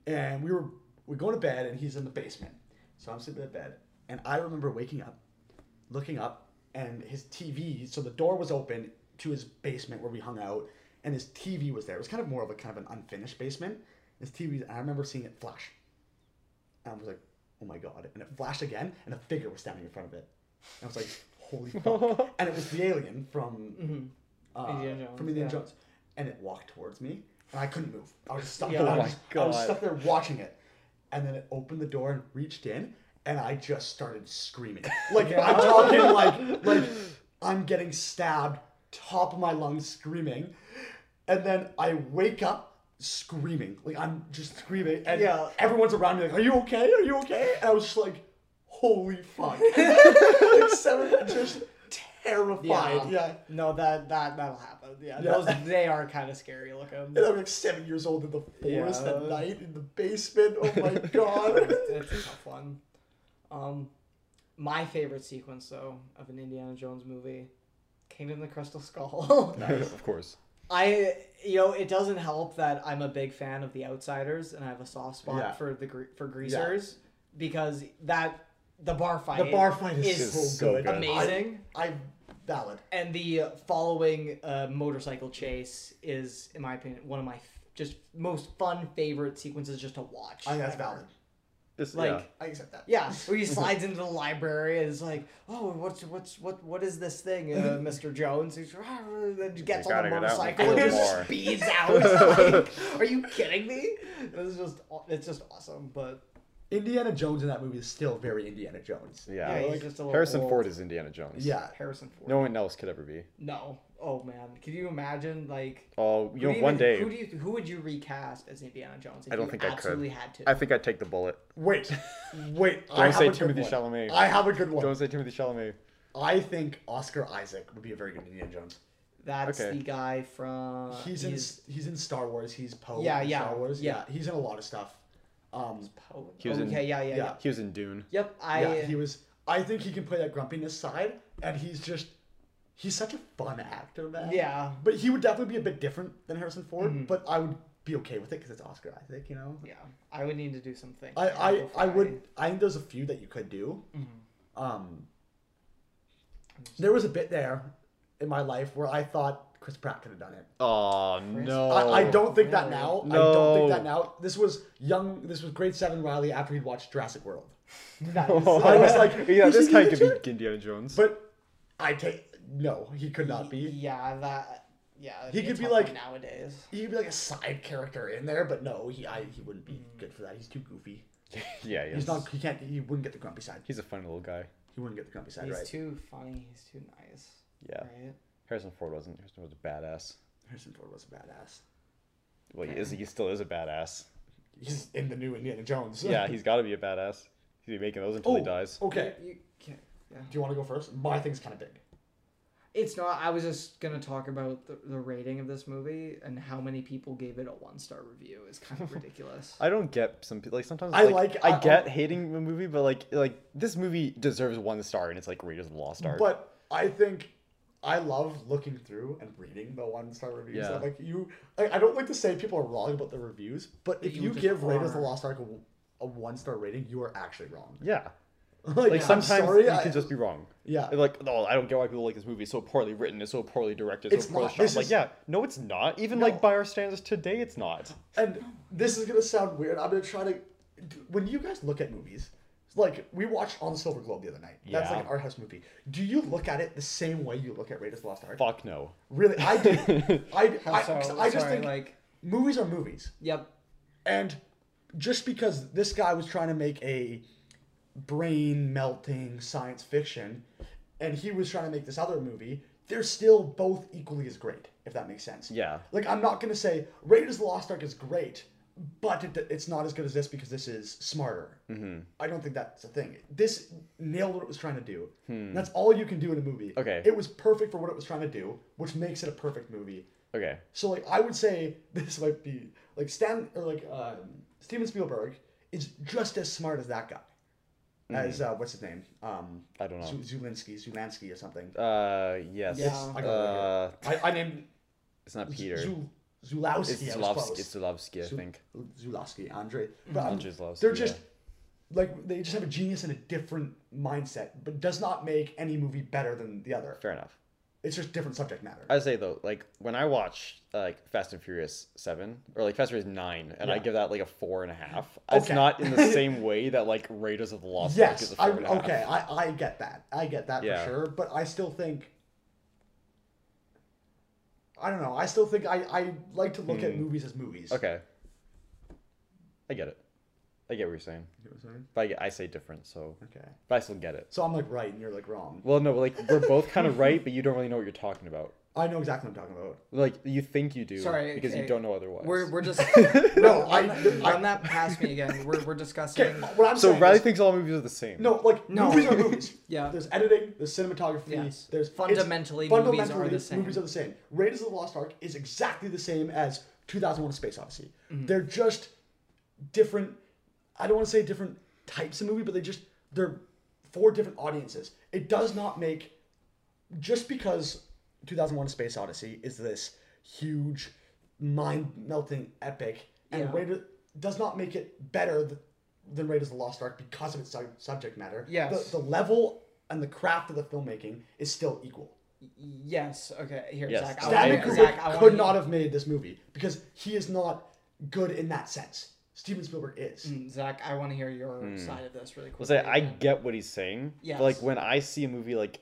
And we were we go to bed, and he's in the basement. So I'm sitting in bed, and I remember waking up, looking up, and his TV. So the door was open to his basement where we hung out, and his TV was there. It was kind of more of a kind of an unfinished basement. His TV, and I remember seeing it flash. And I was like, "Oh my god!" And it flashed again, and a figure was standing in front of it. And I was like, holy fuck! and it was the alien from Mhm. uh, Indiana Jones, from Indiana yeah. Jones, and it walked towards me, and I couldn't move. I was stuck. Yeah. there. I Oh was, my just- I was stuck there watching it, and then it opened the door and reached in, and I just started screaming. Like I'm talking like like I'm getting stabbed, top of my lungs, screaming, and then I wake up screaming. Like I'm just screaming, and Yeah. everyone's around me like, "Are you okay? Are you okay?" And I was just like, "Holy fuck!" like seven, just terrified. Yeah. No, that that that'll happen. Yeah, Yeah. those they are kind of scary looking. And I'm like seven years old in the forest Yeah. at night in the basement. Oh my god. it's a tough one. Um, my favorite sequence though of an Indiana Jones movie, Kingdom of the Crystal Skull. of course. I you know it doesn't help that I'm a big fan of The Outsiders and I have a soft spot Yeah. for the for greasers because that the bar fight the bar fight is, is so, so good. good. amazing. I, I valid. and the following uh, motorcycle chase is, in my opinion, one of my f- just most fun favorite sequences just to watch. I think that's ever. valid. Just, Like, yeah. I accept that. yeah, where he slides into the library and is like, "Oh, what's what's what what is this thing, uh, Mister Jones?" He's "Ah," then he gets You on the gotta get out and motorcycle find and just speeds out. Like, are you kidding me? It's just it's just awesome. But Indiana Jones in that movie is still very Indiana Jones. Yeah. yeah, he's just a little Harrison old. Ford is Indiana Jones. Yeah. Harrison Ford. No one else could ever be. no. Oh man, can you imagine like Oh, you do know, you one even- day, Who do you who would you recast as Indiana Jones? If I don't you think I could. absolutely had to. I think I'd take the bullet. Wait, wait. I Don't have say Timothy one. Chalamet. I have a good one. Don't say Timothée Chalamet. I think Oscar Isaac would be a very good Indiana Jones. That's Okay. the guy from. He's in he's in Star Wars. He's Poe. Yeah, yeah, Star Wars. yeah. He's in a lot of stuff. Um, Poe. He was in- okay, yeah, yeah, yeah, yeah. He was in Dune. Yep, I. yeah, he was. I think he can play that grumpiness side, and he's just he's such a fun actor, man. Yeah. But he would definitely be a bit different than Harrison Ford. Mhm. But I would be okay with it because it's Oscar Isaac, you know. Yeah, I would need to do something. I, I, I would. I think there's a few that you could do. Mm-hmm. Um, there was a bit there in my life where I thought Chris Pratt could have done it. Oh Chris- no! I, I don't think that really? now. I don't think No. that now. This was young. This was grade seven Riley after he'd watched Jurassic World. That is- I was like, yeah, "Is this guy Indiana could be Indiana Jones. But I take no. He could not be. Yeah, that. Yeah, He could be like- nowadays. He could be like a side character in there, but no, he I, he wouldn't be mm. good for that. He's too goofy. yeah, he He's is. not. He can't. He wouldn't get the grumpy side. He's a funny little guy. He wouldn't get the grumpy side He's right. too funny. He's too nice. Yeah. Right. Harrison Ford wasn't. Harrison Ford was a badass. Harrison Ford was a badass. Well, he is. He still is a badass. He's in the new Indiana Jones. Yeah, he's got to be a badass. He's be making those until he Oh, dies. Okay. You, you can't. Yeah. Do you want to go first? My thing's kind of big. It's not. I was just gonna talk about the, the rating of this movie and how many people gave it a one star review is kind of ridiculous. I don't get some people like sometimes I like, like- I, I- get hating a movie, but like like this movie deserves one star and it's like Raiders of the Lost Ark. But I think I love looking through and reading the one star reviews. Yeah. Like you, I, I don't like to say people are wrong about the reviews, but if You you, just give Raiders of the are. Lost Ark a, a one star rating, you are actually wrong. yeah, like, like sometimes sorry, you I- could just be wrong. yeah. Like, no, I don't get why people like this movie. It's so poorly written. It's so poorly directed. It's It's so poorly not. shot. This Like, is- yeah, no, it's not. Even No. like by our standards today, it's not. And this is gonna sound weird. I'm gonna try to. When you guys look at movies, like we watched on the Silver Globe the other night. That's Yeah. like an art house movie. Do you look at it the same way you look at Raiders of the Lost Ark? Fuck no. Really, I do. I, How I, so? 'cause I just think like. movies are movies. Yep. And just because this guy was trying to make a brain melting science fiction and he was trying to make this other movie, they're still both equally as great, if that makes sense. Yeah. Like, I'm not going to say Raiders of the Lost Ark is great, but it, it's not as good as this because this is smarter. Mm-hmm. I don't think that's a thing. This nailed what it was trying to do. That's all you can do in a movie. Hmm. Okay. It was perfect for what it was trying to do, which makes it a perfect movie. Okay. So like I would say this might be like Stan or like um, Steven Spielberg is just as smart as that guy. As uh, what's his name? Um, I don't know. Zu- Zulinski, Zulansky or something. Uh, yes. Yeah. I Uh, I, I named it's not Peter. Zul- Zulawski. It's I was Zulawski. close. It's Zulawski, I think. Zulowski, Andre. But um, Andre Zulawski, they're yeah. just like they just have a genius and a different mindset, but does not make any movie better than the other. Fair enough. It's just different subject matter. I say though, like when I watch like Fast and Furious Seven or like Fast and Furious Nine, and I give that like a four and a half. It's not in the same way that like Raiders of the Lost Ark is a four I, and a half. okay, I, I get that. I get that Yeah. for sure. But I still think. I don't know. I still think I, I like to look at Hmm. movies as movies. Okay. I get it. I get what you're saying. You know what I'm saying? But I, get- I say different, so Okay. but I still get it. So I'm like right and you're like wrong. Well, no, like we're both kind of right, but you don't really know what you're talking about. I know exactly what I'm talking about. Like you think you do, Sorry, because you okay. don't know otherwise. We're we're just No, I, run, I, run that past me again. We're we're discussing. okay, what I'm so saying Riley is- thinks all movies are the same. No, like No. movies are movies. Yeah. There's editing, there's cinematography, Yes. there's it's- Fundamentally, movies are the same. Movies are the same. Raiders of the Lost Ark is exactly the same as 2001: A Space Odyssey. Mm-hmm. They're just different. I don't want to say different types of movie, but they just they're for different audiences. It does not make just because 2001: Space Odyssey is this huge, mind-melting epic, and Yeah. Raider does not make it better th- than Raiders of the Lost Ark because of its su- subject matter. Yes. The, the level and the craft of the filmmaking is still equal. Yes. Okay. Here, Yes. Zach. I Stanley wanna- Kubrick Zach, I wanna could not have made this movie because he is not good in that sense. Steven Spielberg is. Mm, Zach, I want to hear your side of this really I'll quickly. say I get what he's saying. Yes. But like when I see a movie like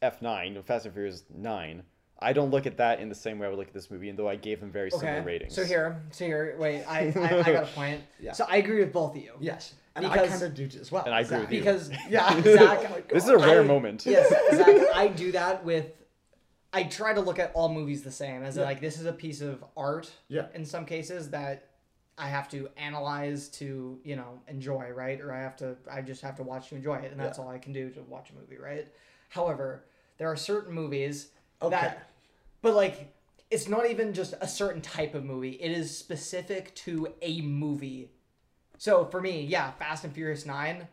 F9, Fast and Furious 9, I don't look at that in the same way I would look at this movie, and though I gave them very similar Okay. ratings. So here, so here, wait, I, I, I got a point. Yeah. So I agree with both of you. Yes, and I kind of do as well. And I agree with you. Because Yeah, Zach, Oh. This is a rare I- moment. yes, Zach, I do that with. I try to look at all movies the same, as Yeah. like this is a piece of art. Yeah. In some cases, that I have to analyze to you know enjoy, right? Or I have to, I just have to watch to enjoy it, and that's Yeah. all I can do to watch a movie, right? However, there are certain movies Okay. that, but like, it's not even just a certain type of movie. It is specific to a movie. So for me, yeah, Fast and Furious Nine.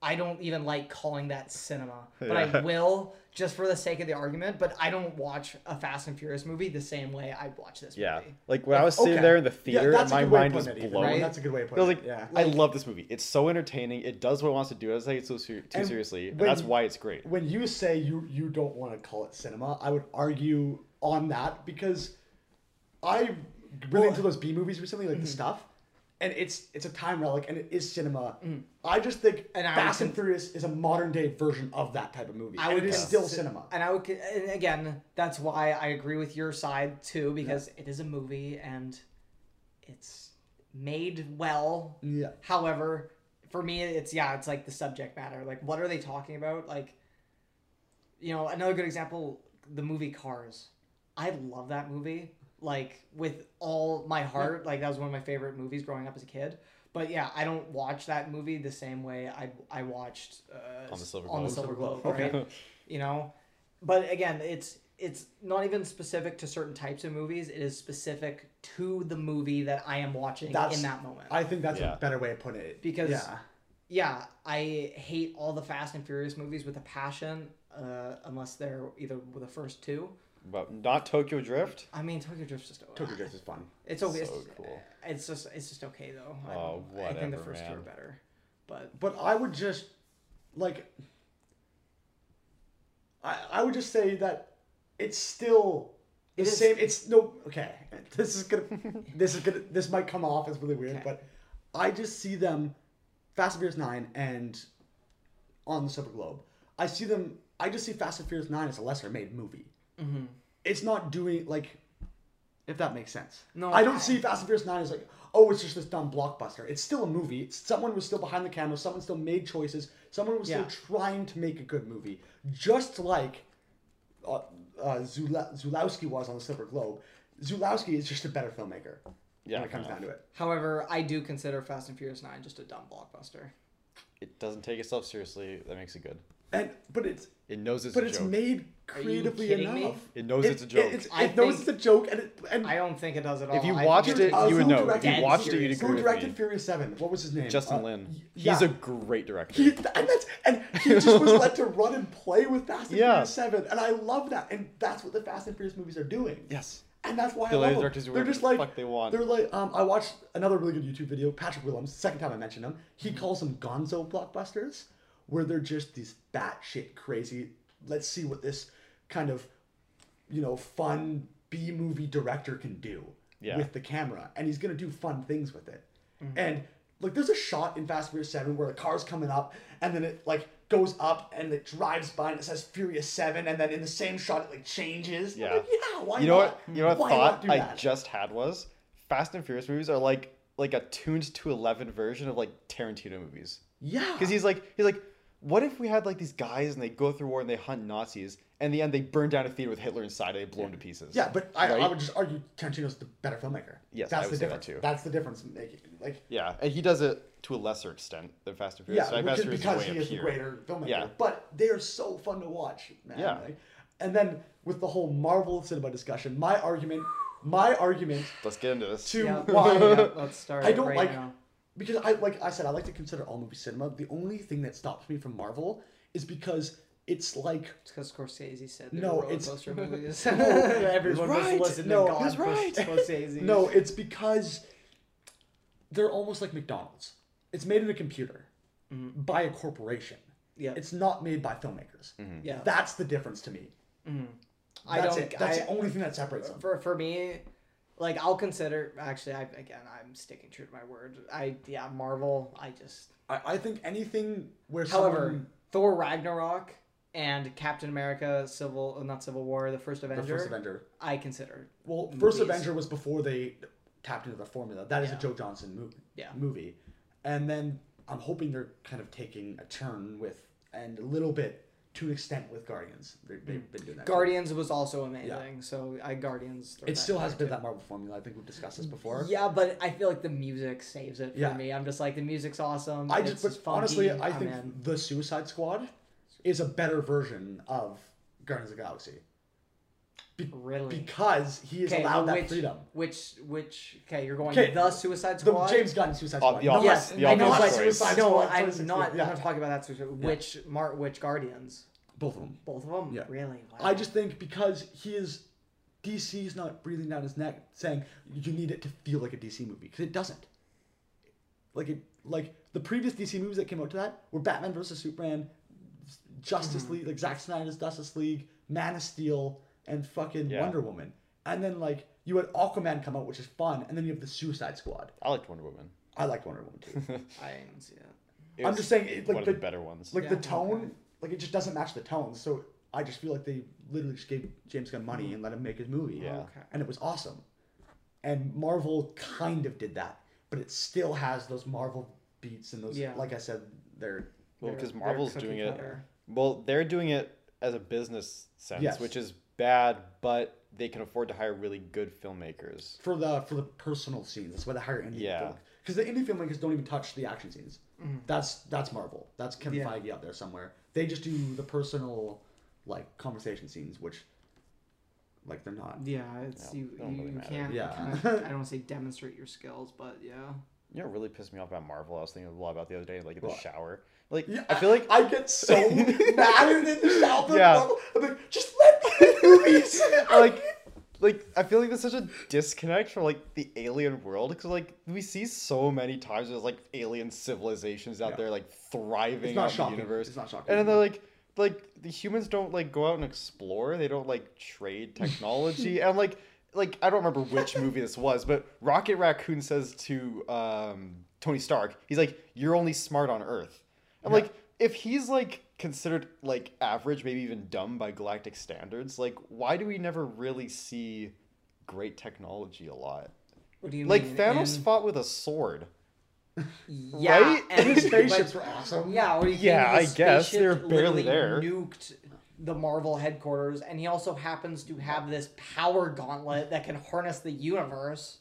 I don't even like calling that cinema, but I will just for the sake of the argument. But I don't watch a Fast and Furious movie the same way I watch this movie, Yeah. movie. Like when I was sitting Okay. there in the theater, that's a my good way of mind was putting it, blown. Right? That's a good way of I putting was it. like, Yeah. I love this movie. It's so entertaining. It does what it wants to do. I take it so ser- too And seriously, and that's why it's great. when you say you you don't want to call it cinema, I would argue on that because I really into those B movies recently, like the Mm-hmm. stuff, and it's it's a time relic and it is cinema. I just think Mm. And I Fast and Furious is a modern day version of that type of movie. I and would it is still cinema. And I would, and again, that's why I agree with your side too, because it is a movie and it's made well. Yeah. However, for me, it's yeah, it's like the subject matter. Like, what are they talking about? Like, you know, another good example, the movie Cars. I love that movie, like with all my heart. Like that was one of my favorite movies growing up as a kid. But yeah, I don't watch that movie the same way I I watched uh, On the Silver on the Globe. Silver Globe, right? you know, but again, it's it's not even specific to certain types of movies. It is specific to the movie that I am watching That's- in that moment. I think that's Yeah. a better way of putting it. Because- yeah, yeah, I hate all the Fast and Furious movies with a passion, uh, unless they're either the first two. But not Tokyo Drift. I mean, Tokyo Drift's just Tokyo Drift is fun. It's okay. So it's, cool. it's just it's just okay though. I, Oh, don't- I think the whatever, first two are better, but But I would just like I I would just say that it's still the It is- same it's no okay. This is gonna this is gonna this might come off as really weird, Okay. but I just see them Fast and Furious nine and on the Silver Globe. I see them I just see Fast and Furious nine as a lesser made movie. Mm-hmm. It's not doing like if that makes sense. No, I don't I- see Fast and Furious Nine as like, oh, it's just this dumb blockbuster. It's still a movie. It's, someone was still behind the camera. Someone still made choices. Someone was Yeah. still trying to make a good movie, just like uh, uh, Zula- Żuławski was on the Silver Globe. Żuławski is just a better filmmaker. Yeah, when it comes fair down to it. however, I do consider Fast and Furious Nine just a dumb blockbuster. It doesn't take itself seriously. That makes it good. And but it's It knows it's but a it's joke. made Are you creatively kidding me? enough. It knows it's a joke. It, it's- I it knows it's a joke, and it, and I don't think it does at all. if you watched it, Uh, you would who know. If you it? watched it, you'd who agree with directed me. Furious Seven? What was his name? Justin Uh, Lin. y- He's yeah. a great director. He, and that's and he just was let to run and play with Fast and Yeah. Furious Seven, and I love that. And that's what the Fast and Furious movies are doing. yes. And that's why The I love lady them. directors They're whatever just the like fuck they want. They're like um, I watched another really good YouTube video. Patrick Willems, second time I mentioned him. He Mm-hmm. calls them Gonzo blockbusters, where they're just these batshit crazy. Let's see what this kind of, you know, fun B movie director can do Yeah. with the camera, and he's gonna do fun things with it. Mm-hmm. And like, there's a shot in Fast and Furious Seven where the car's coming up, and then it like goes up and it drives by and it says Furious Seven, and then in the same shot it like changes. Yeah. like, yeah. Why you know not? what? You know what Why thought I just had was Fast and Furious movies are like like a tuned to eleven version of like Tarantino movies. Yeah. Because he's like he's like, what if we had like these guys and they go through war and they hunt Nazis and in the end they burn down a theater with Hitler inside and they blow him to pieces. Yeah, but I, I Right? would just argue Tarantino's the better filmmaker. Yes, that's I would the say that difference. too. That's the difference making like Yeah, and he does it to a lesser extent than Fast and Furious. yeah, So which Fast is and because way he is the greater filmmaker. Yeah. But they are so fun to watch, man. Yeah. like- and then with the whole Marvel cinema discussion, my argument, my argument Let's get into this. to Yeah, why yeah, let's start I don't right like now. Because I like I said I like to consider all movie cinema. The only thing that stops me from Marvel is because it's like It's because Scorsese said No, it's- movies. No, Everyone he's right. was listening No, to God he's right. Scorsese. no, it's because they're almost like McDonald's. It's made in a computer Mm-hmm. by a corporation. yeah, It's not made by filmmakers. yeah. That's the difference to me. I That's don't. it. That's I, the only thing that separates them. for for me, like I'll consider. Actually, I again, I'm sticking true to my word. I yeah, Marvel. I just. I, I think anything where However, someone, Thor Ragnarok and Captain America Civil uh, not Civil War, the first Avenger. the first Avenger. I consider. Well, first. Avenger was before they tapped into the formula. That is Yeah. a Joe Johnston movie. Yeah. Movie, and then I'm hoping they're kind of taking a turn with and a little bit to an extent with Guardians. They, they've hmm. been doing that. too. Guardians was also amazing. So I Guardians. It still has been too. that Marvel formula. I think we've discussed this before. Yeah, but I feel like the music saves it for Yeah. me. I'm just like the music's awesome. I it's just, but funky, honestly, I I'm think in. the Suicide Squad is a better version of Guardians of the Galaxy. Be- Really? Because he is Okay, allowed well, that which, freedom. Which which okay, you're going Okay, the Suicide Squad? The James Gunn Suicide Oh, Squad. the not- obvious- yes, the I know, obvious but. Suicide no, Squad I'm not. yeah. I'm not talking about that. Suicide. Which Mar- which Guardians? Both of them. Both of them. Yeah. Really? Wow. I just think because he is DC DC's not breathing down his neck saying you need it to feel like a DC movie because it doesn't. Like it like the previous DC movies that came out to that were Batman versus Superman, Justice Mm-hmm. League, like Zack Snyder's Justice League, Man of Steel, and fucking Yeah. Wonder Woman. And then like you had Aquaman come out, which is fun, and then you have the Suicide Squad. I liked Wonder Woman. I liked Wonder Woman too. I didn't see it. It I'm just saying, it, like one the of the better ones. like Yeah, the tone, okay. like it just doesn't match the tone. So I just feel like they literally just gave James Gunn money and let him make his movie. Yeah. Oh, okay. And it was awesome. And Marvel kind of did that, but it still has those Marvel beats and those. Yeah. Like I said, they're well, because Marvel's doing it. Well, they're doing it as a business sense, Yes. which is bad, but they can afford to hire really good filmmakers. for the for the personal scenes. That's why they hire indie. Yeah. Because the indie filmmakers don't even touch the action scenes. Mm-hmm. That's that's Marvel. That's Kevin. Yeah. Feige out there somewhere. They just do the personal, like conversation scenes, which, like they're not. Yeah, it's Yeah, you. don't You, really you can't. Yeah. kinda- I don't say demonstrate your skills, but yeah. You know, what really pissed me off about Marvel. I was thinking a lot about the other day, like in the What? shower. Like, Yeah, I feel like I get so mad in the shower. Yeah. I'm like, just let me movies. like like I feel like there's such a disconnect from like the alien world because like we see so many times there's like alien civilizations out Yeah. there like thriving in shocking. the universe. It's not shocking. And then they're like like the humans don't like go out and explore. They don't like trade technology. and like like I don't remember which movie this was, but Rocket Raccoon says to um, Tony Stark, he's like, "You're only smart on Earth." I'm Yeah. like, if he's like considered like average, maybe even dumb by galactic standards, like why do we never really see great technology a lot? What do you Like mean? Thanos in- fought with a sword. yeah, right? And his spaceships were awesome. Yeah, what do you? Yeah, I guess. They're barely there. Nuked the Marvel headquarters, and he also happens to have this power gauntlet that can harness the universe.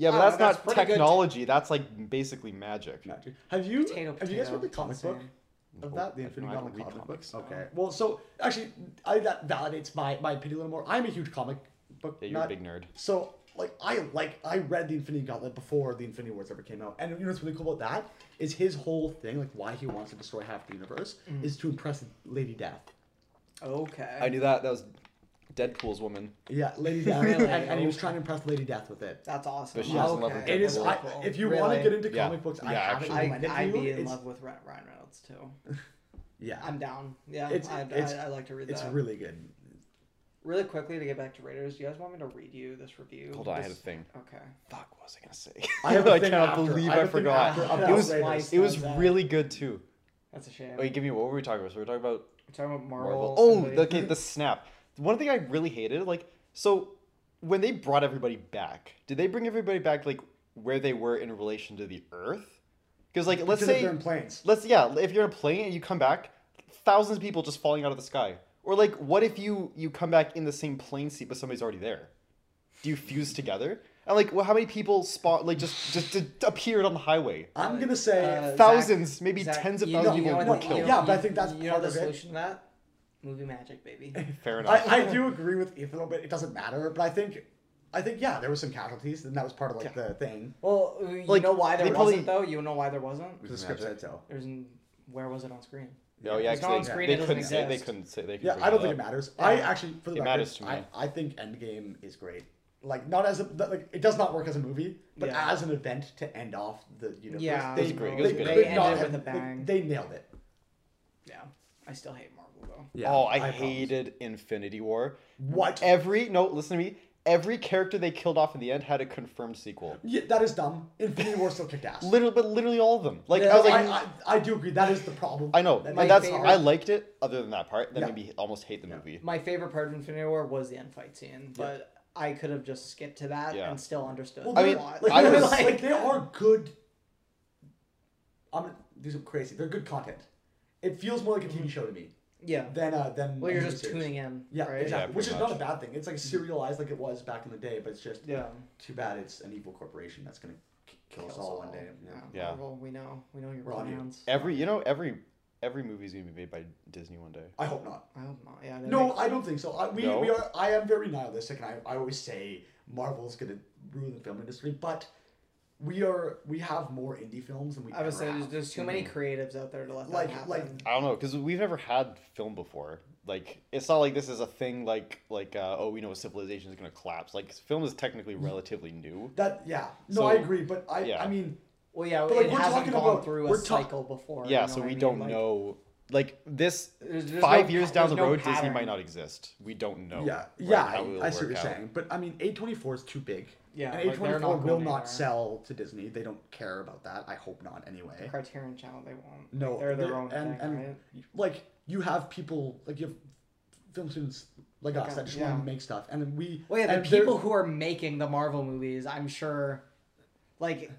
Yeah, but Oh, that's, that's not pretty good. technology. That's like basically magic. Magic. Have you Potato, have you guys potato. read the comic book of that? The No, Infinity I don't Gauntlet read comic comics, book? no. Okay. Well, so actually, I, that validates my my opinion a little more. I'm a huge comic book Yeah, you're a big nerd. So like I like I read the Infinity Gauntlet before the Infinity Wars ever came out, and you know what's really cool about that is his whole thing, like why he wants to destroy half the universe, Mm. is to impress Lady Death. Okay. I knew that. That was Deadpool's woman. Yeah, Lady Death, Really? and, and he was oh. trying to impress Lady Death with it. That's awesome. But she has okay. love with It is. I, Cool. if you want to Really? get into Yeah. comic books, I Yeah, have actually. it I, recommended to I'd you. be in It's- love with Ryan Ryan Reynolds too. Yeah, I'm down. Yeah, It's- I'd, it's- I, I'd like to read it's that. really good. Really quickly to get back to Raiders, do you guys want me to read you this review? Hold on, I had a This- thing. Okay. Fuck, what was I gonna say? I have a I thing cannot after. believe I I, have a thing forgot. after about It was Raiders. it was Stands out. really good too. That's a shame. Wait, give me what were we talking about? So we were talking about We're talking about Marvel. Marvel. Oh, and the, okay, the snap. One thing I really hated, like, so when they brought everybody back, did they bring everybody back like where they were in relation to the Earth? Because like, let's Because say, they're in planes. let's yeah, if you're in a plane and you come back, thousands of people just falling out of the sky. Or like, what if you you come back in the same plane seat but somebody's already there? Do you fuse together? And like, well, how many people spawn like just just, just appeared on the highway? I'm gonna say Uh, Thousands, Zach- maybe Zach, tens of thousands know- of you know were killed. Yeah, but I think that's you know part the of it. to that. Movie magic, baby. Fair enough. I, I do agree with Ethan a little bit. It doesn't matter, but I think, I think yeah, there was some casualties, and that was part of like the thing. Well, uh, you Like, know why there they wasn't probably- though. You know why there wasn't. The script said so. There's where was it on screen? Oh yeah, It's 'cause not on screen, they it doesn't couldn't say they couldn't say they. could Yeah, I don't that think it matters. Yeah. I actually, for the It record, matters to me. I, I think Endgame is great. Like not as a like it does not work as a movie, but Yeah. as an event to end off the universe. Yeah, they, It was great. It They, was they, good. They could ended not with have- a bang. They, they nailed it. Yeah, I still hate Marvel though. Yeah, oh, I, have problems. hated Infinity War. what. Every no, listen to me. Every character they killed off in the end had a confirmed sequel. Yeah, that is dumb. Infinity War still kicked ass. Literally, but literally all of them. Like Yeah, I was like, I, I do agree. That is the problem. I know, That- and that's favorite- I liked it. Other than that part, that Yeah. made me almost hate the Yeah. movie. My favorite part of Infinity War was the end fight scene, but I could have just skipped to that Yeah. and still understood. Well, I mean, like, I they're- was- like, they are good. I'm these are crazy. They're good content. It feels more like a TV show to me yeah. than uh than. Well, you're just series. tuning in. Yeah, right? exactly. Yeah, Which is pretty not a bad thing. It's like serialized like it was back in the day, but it's just Yeah. too bad it's an evil corporation that's gonna k- kill us all one day. Yeah. Yeah. Yeah. Marvel, we know. We know your We're on you. plans. Every you know every every movie's gonna be made by Disney one day. I hope not. I hope not. Yeah. No, make- I don't think so. I, we, No? we are. I am very nihilistic, and I, I always say Marvel's gonna ruin the film industry, but we are. We have more indie films than we. I would ever say there's, have. there's too many creatives out there to let Like- that happen. like- I don't know because we've never had film before. Like it's not like this is a thing like like uh, oh we know civilization is gonna collapse. Like film is technically relatively new. That yeah. No, So- I agree, but I. yeah. I mean, well, yeah, but, like, it we're hasn't talking gone about- through a we're ta- cycle before. yeah, you know so we I mean? don't Like, know. Like this, there's- there's five no years down the no road, Disney might not exist. We don't know. yeah, right, yeah. how it'll I, I see what you're out. saying, but I mean, A twenty four is too big. Yeah, and like, A24 will not anywhere. sell to Disney. They don't care about that. I hope not. Anyway. Criterion Channel, they won't. No, they're their they're- own and- thing, and- right? like you have people like you have film students like us Okay, that just yeah. want to make stuff, and we. Well, yeah, the and they're- people who are making the Marvel movies, I'm sure, like,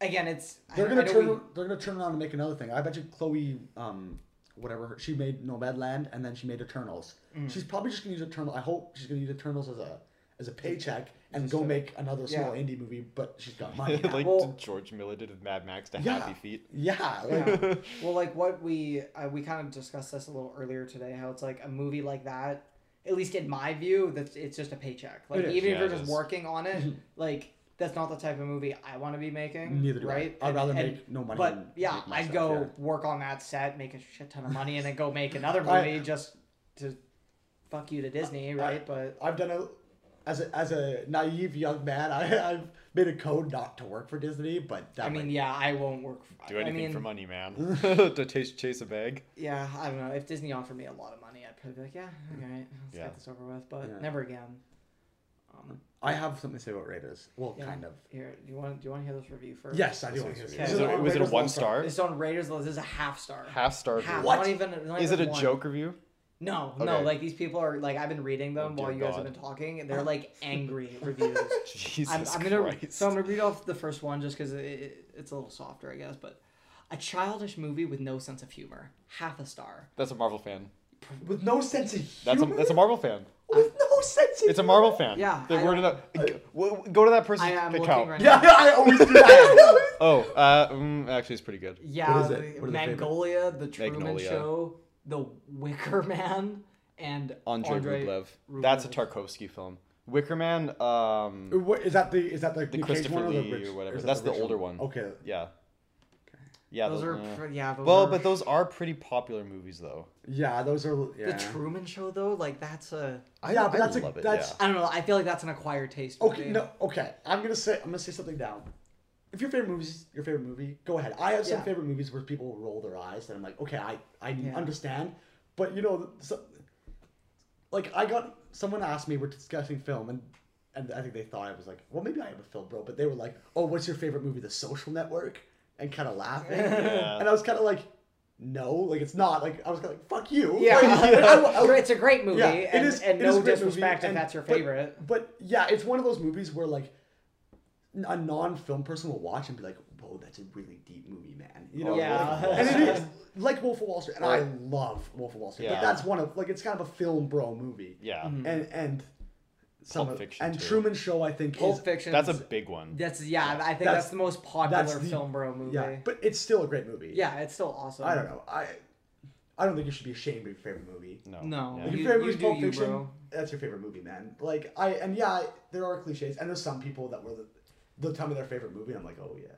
again, it's They're I- gonna I turn. we- They're gonna turn around and make another thing. I bet you Chloe, um, whatever she made Nomadland, and then she made Eternals. Mm. She's probably just gonna use Eternal. I hope she's gonna use Eternals as a as a paycheck and go a- make another small yeah. indie movie. But she's got money. now. like Well- George Miller did with Mad Max to Yeah. Happy Feet. yeah, like, Yeah. well, like what we uh, we kind of discussed this a little earlier today. How it's like a movie like that. At least in my view, that's it's just a paycheck. Like even Yeah, if you're just is. working on it, like that's not the type of movie I want to be making. neither do right? I. I'd And- rather and- make no money. But than yeah, make I'd go yeah. work on that set, make a shit ton of money, and then go make another I- movie just to fuck you to Disney, right? but I've done a as a as a naive young man. I I've made a code not to work for Disney, but that I mean, might- yeah, I won't work. For, Do anything I mean, for money, man. to chase chase a bag. Yeah, I don't know. If Disney offered me a lot of money, I'd probably be like, yeah, all right, let's Yeah. get this over with. But Yeah. never again. Um, I have something to say about Raiders. Well, Yeah. kind of. here, do you want do you want to hear this review first? Yes, I do This want to was- hear Okay. this. Was it, on was it a one Lost Ark. star? It's on Raiders list. This is a half star. Half star. Half. What? Not even. not Is it a one. joke review? No, no. Like these people are like I've been reading them Oh, while dear you guys have been talking. and They're like angry reviews. Jesus I'm, I'm gonna Christ. so I'm gonna read off the first one just because it, it, it's a little softer, I guess. But a childish movie with no sense of humor, half a star. That's a Marvel fan. With no sense of That's a humor. that's a Marvel fan. With no sense of It's a? Marvel fan. Yeah, They I worded up. Go, go to that person's I am account. right Yeah, I always do that. Oh, uh, mm, actually, it's pretty good. Yeah, What is it? the- What are? Magnolia, The Truman Magnolia. Show, The Wicker Man, and Andre, Andre Rublev. That's a Tarkovsky film. Wicker Man. Um, What, is that the is that the, The Christopher one or the Lee rich, or whatever. is that That's the, the older one. Okay. yeah. Yeah. those those- are uh, pre- yeah. Those well, are, but those are pretty popular movies, though. Yeah, those are. Yeah, the Truman Show though, like that's a I, Yeah, but I that's a- love it. that's- yeah. I don't know. I feel like that's an acquired taste. Okay, movie. no, okay. I'm gonna say I'm gonna say something down. If your favorite movie your favorite movie, go ahead. I have some Yeah. favorite movies where people roll their eyes, and I'm like, okay, I I Yeah. understand, but you know, so, like I got someone asked me we're discussing film and and I think they thought I was like, well maybe I am a film bro, but they were like, oh, what's your favorite movie, The Social Network, and kind of laughing, Yeah. and I was kind of like, no, like it's not. Like I was kind of like, fuck you. Yeah, Like, I- I- it's a great movie, Yeah, it and, is- and it is no a great movie, disrespect if and- that's your favorite. But yeah, it's one of those movies where like a non-film person will watch and be like, "Whoa, that's a really deep movie, man." You know, Yeah. like- and it is like Wolf of Wall Street, and I love Wolf of Wall Street, Yeah. but that's one of like it's kind of a film bro movie, Yeah. Mm-hmm. and and some Pulp of, Fiction, and too. Truman Show I think Pulp is Fiction. That's a big one. That's yeah. I think That's- that's, the most popular that's the- film bro movie. yeah, but it's still a great movie. Yeah, it's still awesome. I don't know. I I don't think you should be ashamed of your favorite movie. No. No. Yeah. Like, your favorite you movie's do Pulp Fiction. bro. That's your favorite movie, man. Like I and yeah, there are cliches, and there's some people that were the, they'll tell me their favorite movie. I'm like, oh yeah,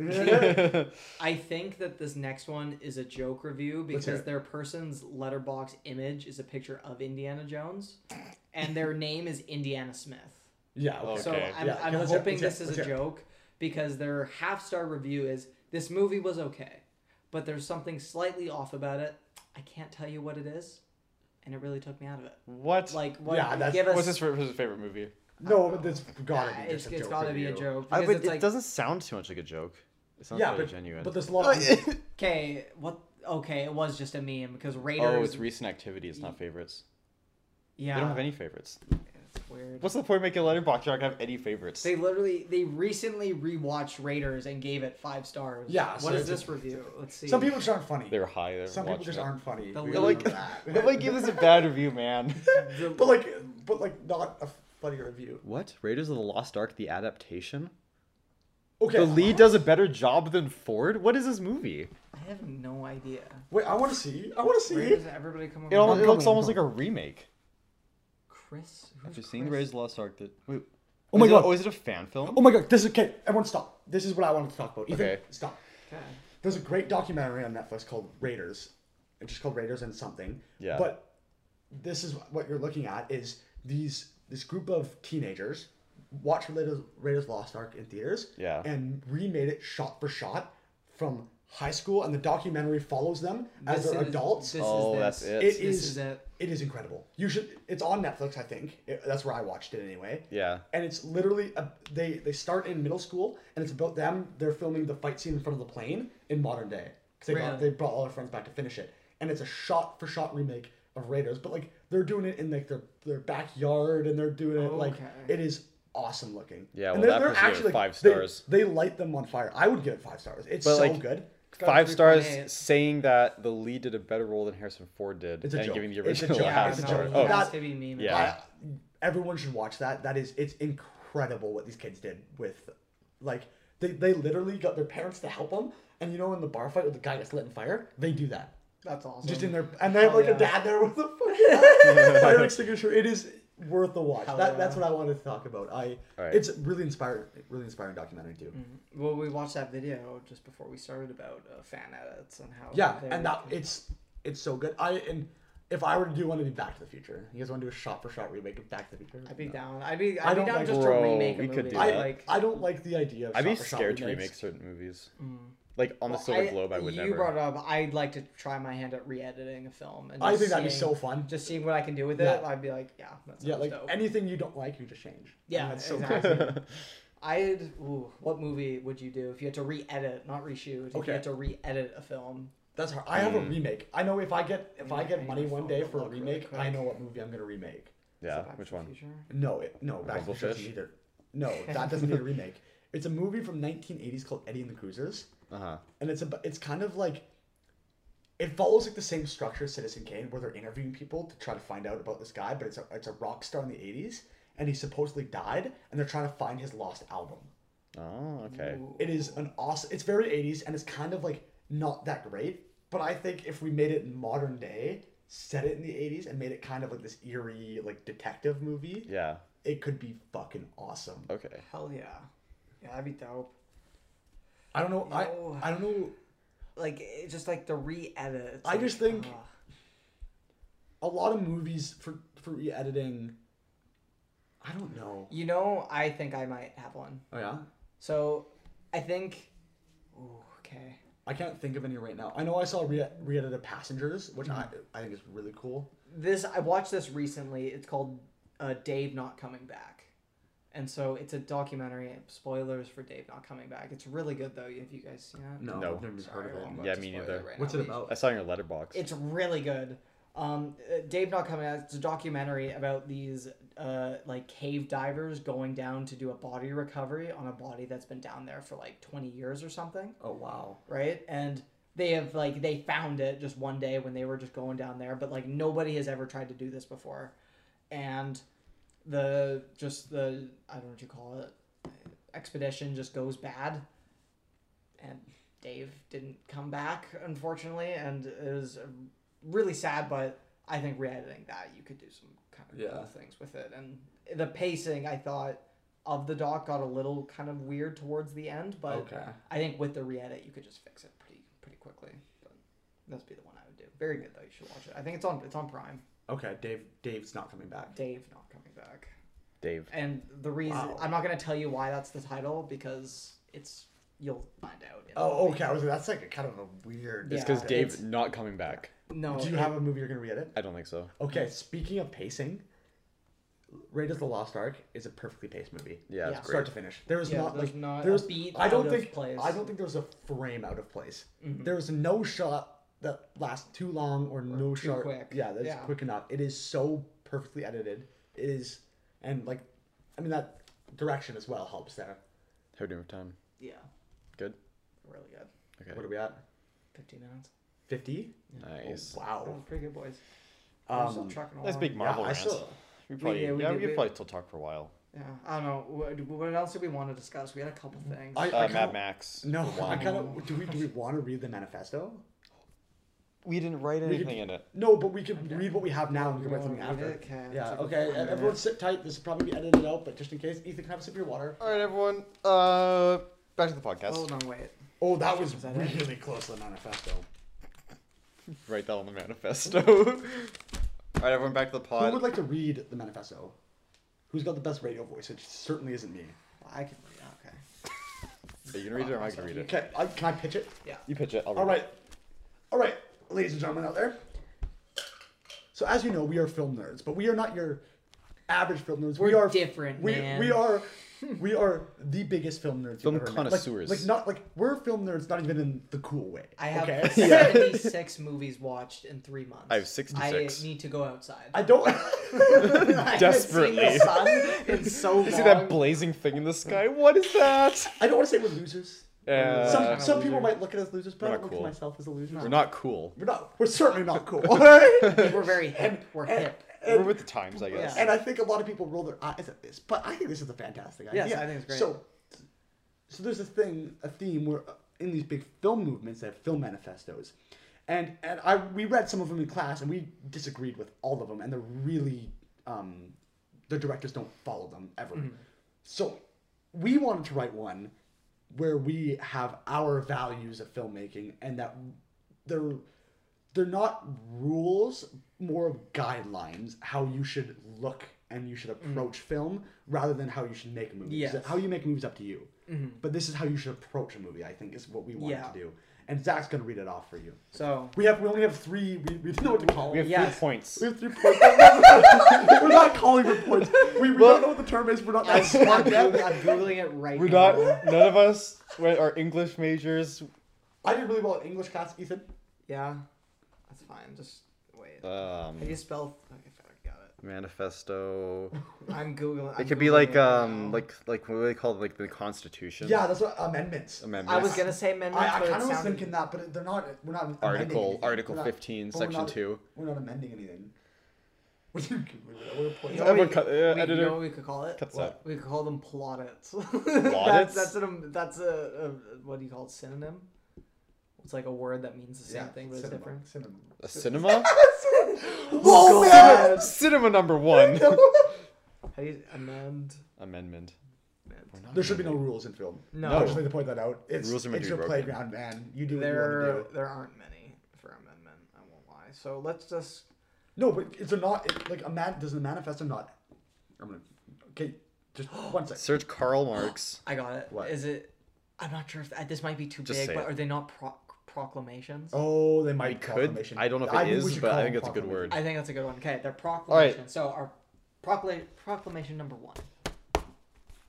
okay. I think that this next one is a joke review because their person's Letterboxd image is a picture of Indiana Jones, and their name is Indiana Smith. yeah. Okay. So I'm, Yeah, I'm okay, hear- hoping let's this is a joke because their half star review is this movie was okay, but there's something slightly off about it. I can't tell you what it is, and it really took me out of it. What? Like, what? Yeah, that's- give us. What's his, fa- his favorite movie? No, but that's gotta Ah, be it's just a it's joke got to be a review. joke I, because but it's it like doesn't sound too much like a joke. It sounds Yeah, very but genuine. but there's a lot. Of, okay, what? Okay, it was just a meme because Raiders. oh, it's recent activity. It's not favorites. yeah. They don't have any favorites. It's weird. What's the point of making a Letterboxd? You're not gonna have any favorites. They literally they recently rewatched Raiders and gave it five stars. Yeah, What so is it's a- this review? Let's see. some people just aren't funny. They're high. They were Some people just it. aren't funny. The We little- know Like, that. if I give this a bad review, man. The- but like, but like, not a funny review. What? Raiders of the Lost Ark, the adaptation? Okay. The lead does a better job than Ford? What is this movie? I have no idea. Wait, I want to see. I want to see. Raiders, everybody come over. It, al- I'm it looks almost like a remake. Chris. Have who's you seen Chris? Raiders of the Lost Ark? That, wait, Oh my is it- God. oh, is it a fan film? Oh my god, this is okay. Everyone, stop. This is what I wanted to talk about. Ethan, Okay. stop. Okay. There's a great documentary on Netflix called Raiders. It's just called Raiders and something. Yeah. But this is what you're looking at is these this group of teenagers watch Raiders, Raiders Lost Ark in theaters. Yeah. And remade it shot for shot from high school, and the documentary follows them as This they're is- adults. This Oh, is that's it. It This is. is it. It is incredible. You should. It's on Netflix, I think. It- that's where I watched it anyway. Yeah. And it's literally a, they they start in middle school, and it's about them. They're filming the fight scene in front of the plane in modern day because they Really? brought, they brought all their friends back to finish it. And it's a shot for shot remake of Raiders, but like they're doing it in like their their backyard, and they're doing it oh, like Okay. it is awesome looking. Yeah, And well, they're- that they're person gave it actually, five they- stars. They, light them on fire. I would give it five stars. It's But, so like, good. got Five stars 3.8. saying that the lead did a better role than Harrison Ford did It's a and joke. giving the It's a original joke. Yeah, half it's a no, star. joke. Oh, That- has to be meme. Yeah. I, everyone should watch that. That is, it's incredible what these kids did with, like, they, they literally got their parents to help them. And you know, in the bar fight with the guy gets lit in fire, they do that. That's awesome. Just in there, and they have Hell like yeah. a dad there with a fucking fire extinguisher. It is worth the watch. That, yeah. That's what I wanted to talk about. I, Alright. it's really inspiring, really inspiring documentary too. Well, we watched that video just before we started about uh, fan edits and how. Yeah, and that can- it's it's so good. I and if I were to do one, it'd be Back to the Future. You guys want to do a shot for shot remake of Back to the Future? I'd be No. down. I'd be. I I'd be don't down like- just Bro, to remake a we movie. could do I, that. like. I don't like the idea of I'd be shot-for-shot scared to remakes. remake certain movies. Mm. Like on the Well, Silver I- Globe, I would you never. brought up. I'd like to try my hand at re-editing a film. And I just think that'd be seeing- so fun. Just seeing what I can do with it, I'd be like, yeah, that sounds Yeah, like dope. anything you don't like, you just change. Yeah, And that's so exactly. cool. I'd. Ooh, what movie would you do if you had to re-edit, not reshoot? If Okay. you had to re-edit a film. That's hard. I have a Mm. remake. I know if I get if I get I money one day for a look really remake, I know what movie I'm gonna remake. Is yeah, it Back which to the one? Future? No, it, no, Back to the Future doesn't either. No, that doesn't need a remake. It's a movie from 1980s called Eddie and the Cruisers, Uh huh. and it's a it's kind of like it follows like the same structure as Citizen Kane, where they're interviewing people to try to find out about this guy, but it's a it's a rock star in the 80s, and he supposedly died, and they're trying to find his lost album. Oh, okay. Ooh. It is an awesome. It's very 80s, and it's kind of like not that great. But I think if we made it in modern day, set it in the 80s, and made it kind of like this eerie like detective movie, Yeah. it could be fucking awesome. Okay. Hell yeah. Yeah, that'd be dope. I don't know. I I don't know. Like, it's just like the re-edit. I like, just think-. A lot of movies for for re-editing. I don't know. You know, I think I might have one. Oh yeah. So, I think. Ooh, okay. I can't think of any right now. I know I saw re- re-edited Passengers, which I I think is really cool. This I watched this recently. It's called uh, Dave Not Coming Back, and so it's a documentary. Spoilers for Dave Not Coming Back. It's really good though. Have you guys seen it? No, No. I've never Sorry, heard of it. Yeah, me neither. right What's now. it about? I saw in your Letterboxd. It's really good. Um, uh, Dave Not Coming Back. It's a documentary about these uh, like cave divers going down to do a body recovery on a body that's been down there for like twenty years or something. Oh wow. right? And they have like they found it just one day when they were just going down there, but like nobody has ever tried to do this before, and the just the I don't know what you call it expedition just goes bad, and Dave didn't come back unfortunately, and it was really sad. But I think re-editing that you could do some kind of Yeah. cool things with it, and the pacing I thought of the doc got a little kind of weird towards the end, but okay. I think with the re-edit, you could just fix it pretty pretty quickly. But that'd be the one I would do. Very good though. You should watch it. I think it's on it's on Prime. Okay. Dave. Dave's not coming back. Dave not coming back. Dave. And the reason Wow. I'm not gonna tell you why that's the title because it's you'll find out. in the Oh, movie. okay. I was. That's like a kind of a weird. It's Yeah, because Dave it's- not coming back. No. Do you it- have a movie you're gonna re-edit? I don't think so. Okay. Speaking of pacing, Raiders of the Lost Ark is a perfectly paced movie. Yeah, Yeah. it's Start great. to finish. There's Yeah, not there's like not a there's beat I don't out of think place. I don't think there's a frame out of place. Mhm. There's no shot that lasts too long or no too shot. quick. Yeah, that's Yeah. quick enough. It is so perfectly edited. It is, and like, I mean that direction as well helps there. How doing with time? Yeah. Good? Really good. Okay. What are we at? Fifteen minutes. Fifty. Nice. That Wow. was pretty good, boys. Um, trucking Nice big Marvel yeah, rant. still. We probably, yeah, we yeah, did- we could we- probably still talk for a while. Yeah. I don't know. What, what else did we want to discuss? We had a couple things. I, Uh, I Mad kinda, Max. No, I kind of. Do we do we want to read the manifesto? We didn't write We could- anything in it. No, but we can Okay. read what we have now and we can write something after. read it? Okay, Yeah. take Okay. minute. Everyone sit tight. This will probably be edited out, but just in case, Ethan, can have a sip of your water? All right, everyone. Uh, back to the podcast. Oh no, wait. Oh, that was Is that it? really close to the manifesto. Write that on the manifesto. All right, everyone, back to the pod. Who would like to read the manifesto? Who's got the best radio voice? It certainly isn't me. I can read it. Okay. Are you gonna read it or am I gonna read it? Okay, I, can I pitch it? Yeah. You pitch it. I'll read All right, all right, ladies and gentlemen out there. So as you know, we are film nerds, but we are not your average film nerds. we We're different, we, man. We are we are the biggest film nerds. Film you've ever met. Like- connoisseurs. Like, not like we're film nerds, not even in the cool way. I have okay? 76 movies watched in three months. I have 66. I need to go outside. I don't. I Desperately. haven't seen the sun in so long. You see that blazing thing in the sky? What is that? I don't want to say we're losers. Uh, some some people might look at us losers, but I don't look cool. at myself as a loser. we're not cool. We're not. We're certainly not cool. alright? We're very hip. We're and- hip. We're with the times, I guess. Yeah. And I think a lot of people roll their eyes at this, but I think this is a fantastic idea. Yes, I think it's great. So, so there's a thing, a theme where uh, in these big film movements, they have film manifestos, and and I we read some of them in class, and we disagreed with all of them, and they're really, um, the directors don't follow them ever. Mm-hmm. So, we wanted to write one where we have our values of filmmaking, and that they're they're not rules, more of guidelines how you should look and you should approach film rather than how you should make movies. Yes. How you make movies up to you. Mhm. But this is how you should approach a movie. I think is what we want Yeah. to do. And Zach's gonna read it off for you. So We have we only have three. We, we didn't know what to call. we have it. Yes. three points. We have three points. we're not calling for points. We, we don't know what the term is. We're not I'm, that smart I'm, yet. Googling, I'm googling it right We're now. not. None of us are English majors. I did really well in English class, Ethan. Yeah, that's fine. Just wait. Um, How do you spell? Okay, I got it. Manifesto. I'm googling. It I'm could be Googling like it um now. like like what do they call it? Like the Constitution. Yeah, that's what amendments. Amendments. I was gonna say amendments, I, I but it kind of was sounded- thinking that, but they're not. We're not amending Article anything. Article We're not- 15, but we're Section not- two. We're not amending anything. What do you We're You know Everyone what cut- we- uh, we- you editor, know what we could call it? cuts What? We could call them plaudits. Plaudits? that's that's an, that's a, a what do you call it? Synonym. It's like a word that means the same thing, but it's cinema, different. Cinema. A cinema. Oh, man! cinema number one. How do you amend? Amendment. amend. We're There should be no rules in film. No. I just need to point that out. It's, Rules are meant it's to be your broken. playground, man. You do what you There want to do. there aren't many for amendment. I won't lie. So let's just. No, but it's a not it, like a man. Does the manifesto not? I'm gonna. Okay, just one second. Search Karl Marx. I got it. Is What? it? I'm not sure if uh, this might be too Just big, but it. are they not pro- proclamations. Oh, they might We could. proclamation. I don't know if it I is, we but I think them it's a good word. I think that's a good one. Okay, they're proclamations. So our procla- proclamation number one.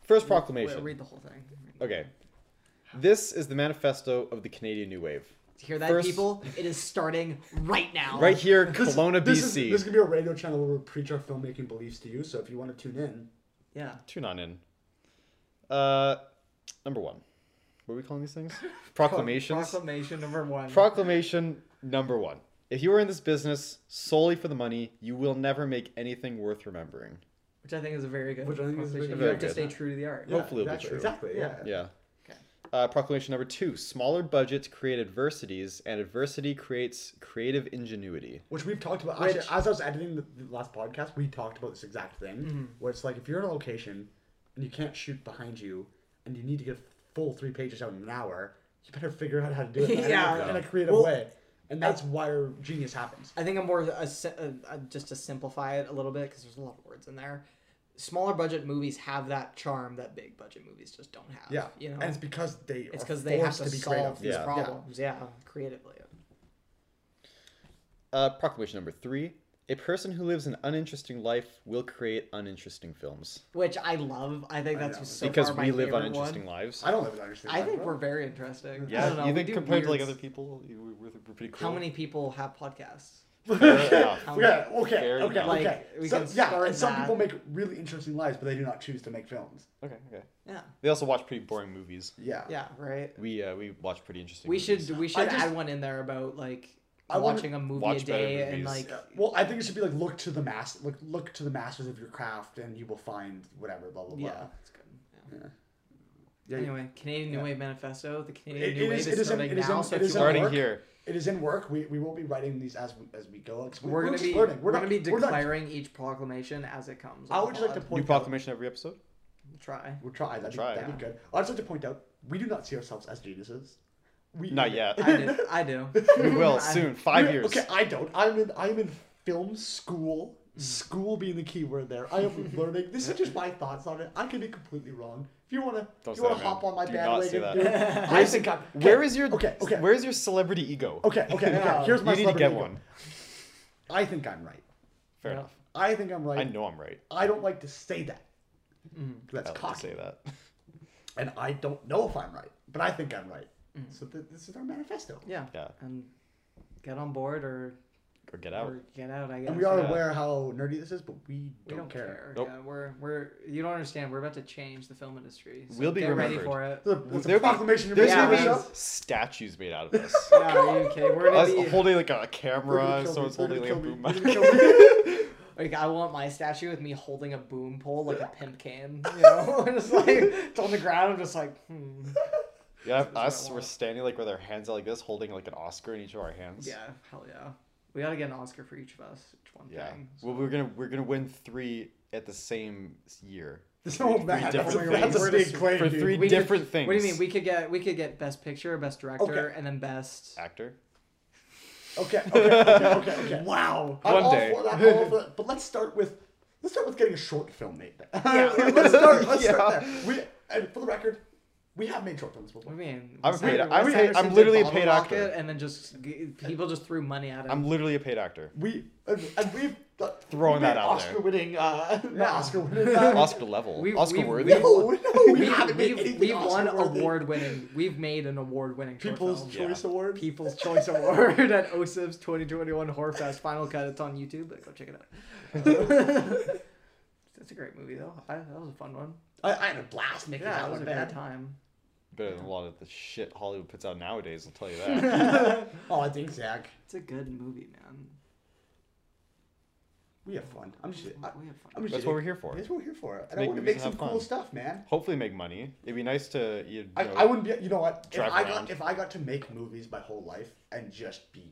First Wait, proclamation. read the whole thing. Okay. This is the manifesto of the Canadian New Wave. Hear that, First- people? It is starting right now. Right here, This- Kelowna, this Is, BC. this is gonna be a radio channel where we preach our filmmaking beliefs to you. So if you want to tune in, Yeah. Tune on in. Uh, number one. What are we calling these things? Proclamations. Proclamation number one. Proclamation number one. If you are in this business solely for the money, you will never make anything worth remembering. which I think is a very good Which I think is proclamation. very You have to good. stay true to the art. Yeah. Hopefully it'll be exactly, true. Exactly. Yeah. Yeah. Okay. Uh, proclamation number two. Smaller budgets create adversities, and adversity creates creative ingenuity. Which we've talked about. Which- Actually, as I was editing the, the last podcast, we talked about this exact thing. Mm-hmm. Where it's like if you're in a location and you can't shoot behind you, and you need to get a full three pages out in an hour, you better figure out how to do it in, a- Yeah. in a creative Well, way. And that's where genius happens. I think I'm more a, si- uh uh just to simplify it a little bit because there's a lot of words in there. Smaller budget movies have that charm that big budget movies just don't have. Yeah. you know, And it's because they it's because they have forced to, be solve creative. these Yeah. problems. Yeah, creatively. Uh, proclamation number three. A person who lives an uninteresting life will create uninteresting films. Which I love. I think that's know. so because far my we live uninteresting one. lives. I don't live in understanding. I think we're very interesting. I Yeah, don't know, you think do compared to like other people, we're, we're pretty cool. How many people have podcasts? Fair enough. How Okay, okay, okay. Like, okay. we So- can yeah, and some that. people make really interesting lives, but they do not choose to make films. Okay, okay. Yeah, They also watch pretty boring movies. Yeah. yeah, right. We uh, we watch pretty interesting. We movies. should we should just- add one in there about like I wanna- watching a movie watch a day and like Yeah. Well, I think it should be like look to the mass, look look to the masters of your craft, and you will find whatever. Blah blah blah. yeah, that's good. Yeah. Yeah. Yeah. Anyway, Canadian New Yeah. Wave Manifesto. The Canadian It- New it Wave is- is, it is in- starting it is now. in- so it if is you in want- starting work. here. It is in work. We, we will be writing these as we, as we go. It's- we're gonna be learning. we're, not- gonna be declaring each proclamation as it comes. I would the just like to pod. point New proclamation every episode. We'll try. We'll try. That'd, Try. Be, that'd be good. I'd just like to point out we do not see ourselves as geniuses. We Not yet. I do. I do. We will I- soon. Five years. Okay, I don't. I'm in. I'm in film school. School being the key word there. I am learning. This is just my thoughts on it. I could be completely wrong. If you wanna, Don't you say wanna that, hop man. on my Do not say bandwagon, dude, I think I'm. Okay, Where is your okay? Okay. Where's your celebrity ego? Okay. Okay. Okay. Here's my you need to get celebrity one. I think I'm right. Fair Yeah. enough. I think I'm right. I know I'm right. I don't like to say that. Mhm. That's I like to cocky. say that. And I don't know if I'm right, but I think I'm right. So th- this is our manifesto. Yeah. Yeah. And get on board or Or get out. or get out. I guess. And we are yeah. aware how nerdy this is, but we We don't, don't care. care. Nope. Yeah, we're we're you don't understand. We're about to change the film industry. So We'll be get ready remembered. for it. There's a, there's a There'll be- proclamation. There's gonna be statues made out of this. Yeah, are you okay? We're gonna be holding like a They're camera, gonna someone's me. Holding like a boom kill mic. me. They're gonna kill me. like I want my statue with me holding a boom pole like a pimp can, You know, just like it's on the ground. I'm just like, hmm. Yeah, That's what us, we're standing like with our hands out like this, holding like an Oscar in each of our hands. Yeah, hell yeah. We gotta get an Oscar for each of us. Each one Yeah. thing. Well, we're gonna we're gonna win three at the same year. Oh Three man, that's a, different that's a big claim, For three We could- different things. What do you mean? We could get we could get best picture, best director, Okay. and then best. actor. Okay, okay, okay, okay, okay. Wow. I'm One all day. for that, I'm all for that. But let's start with let's start with getting a short film made. Yeah. let's start. Let's Yeah. start there. We and for the record, we have made short films What before. do you mean? I'm Wes paid- Anderson- I'm Wes paid- I'm literally a paid actor. And then just people just threw money at him. I'm literally a paid actor. We and, and we've got, Throwing we that made out there. Oscar-winning, uh, Yeah. Oscar-winning. Uh, Oscar level. we, Oscar we, worthy. No, no, we, we haven't made we've, anything we've won Oscar-worthy. award-winning. We've made an award-winning short People's film. Yeah. Choice Award. People's Choice Award at OSIP's 2021 Horror Fest Final Cut. It's on YouTube. Go check it out. That's a great movie, though. I, that was a fun one. I, I had a blast making Yeah, that it was one, a man. great time. Better than a lot of the shit Hollywood puts out nowadays. I'll tell you that. Oh, I think Zach. It's a good movie, man. We have fun. I'm just. I, we have fun. I'm just That's what we're here for. That's what we're here for. And I make want to make some cool fun. stuff, man. Hopefully, make money. It'd be nice to you. I, know, I wouldn't be. You know what? If drive I around. got if I got to make movies my whole life and just be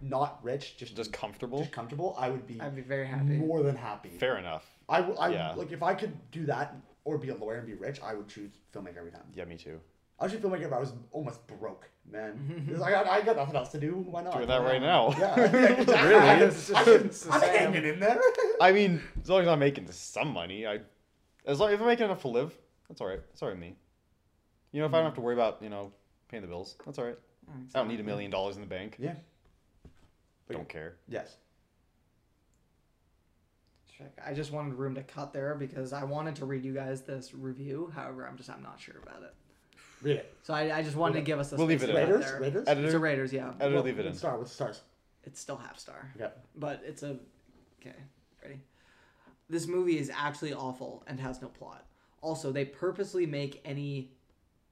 not rich, just just comfortable. just comfortable, I would be I'd be very happy. more than happy. Fair enough. I, w- I Yeah. like if I could do that or be a lawyer and be rich, I would choose filmmaker every time. Yeah, me too. I would choose filmmaker if I was almost broke, man. I got I got nothing else to do. Why not? Doing that right now. Yeah, exactly. Really? I It's I just- can, it's I'm hanging in there. I mean, as long as I'm making some money, I, as long if I'm making enough to live, that's all right. That's all right with me. You know, if I don't have to worry about you know paying the bills, that's all right. Mm, I don't need a million dollars in the bank. Yeah. Don't care. Yes. Check. I just wanted room to cut there because I wanted to read you guys this review. However, I'm just I'm not sure about it. Read it. So I, I just wanted to give us a We'll leave it to Raiders. there. Raiders. Editor? It's a Raiders, yeah. Editor, Well, leave it in. Star with stars. It's still half star, Okay. but it's a okay. Ready? This movie is actually awful and has no plot. Also, they purposely make any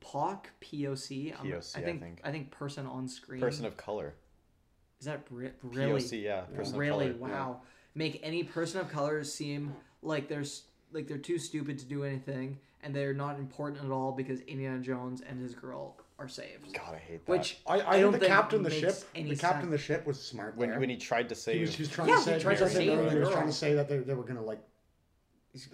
POC POC. I'm- um, POC, I I think think. I think person on screen. Person of color. is that re- really POC, yeah. Person really of color. Wow make any person of color seem like they're like they're too stupid to do anything and they're not important at all because Indiana Jones and his girl are saved. God, I hate that. Which I, I, I don't think the think captain the ship, the captain sense. of the ship was smart when there. when he tried to he save, was, he was trying Yeah, to he say, tried he to save he the was trying to say that they, they were gonna like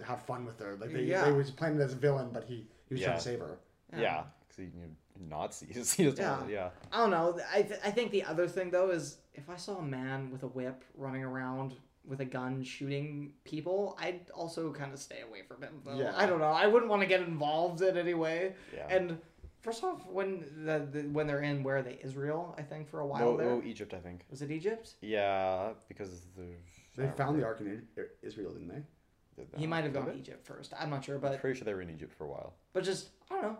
have fun with her. Like they, Yeah. they was playing it as a villain, but he, he was trying to save her. yeah, because he you know, Nazis. he Yeah. want yeah. I don't know. I th- I think the other thing though is if I saw a man with a whip running around with a gun shooting people, I'd also kind of stay away from him. Though. Yeah. I don't know. I wouldn't want to get involved in any way. Yeah. And first off, when the, the when they're in where are they Israel, I think for a while No, there no, Egypt, I think. was it Egypt? Yeah, because the. They found the Ark in I- er, Israel, didn't they? the. He might have gone Did it? Egypt first. I'm not sure, but I'm but pretty sure they were in Egypt for a while. but just I don't know.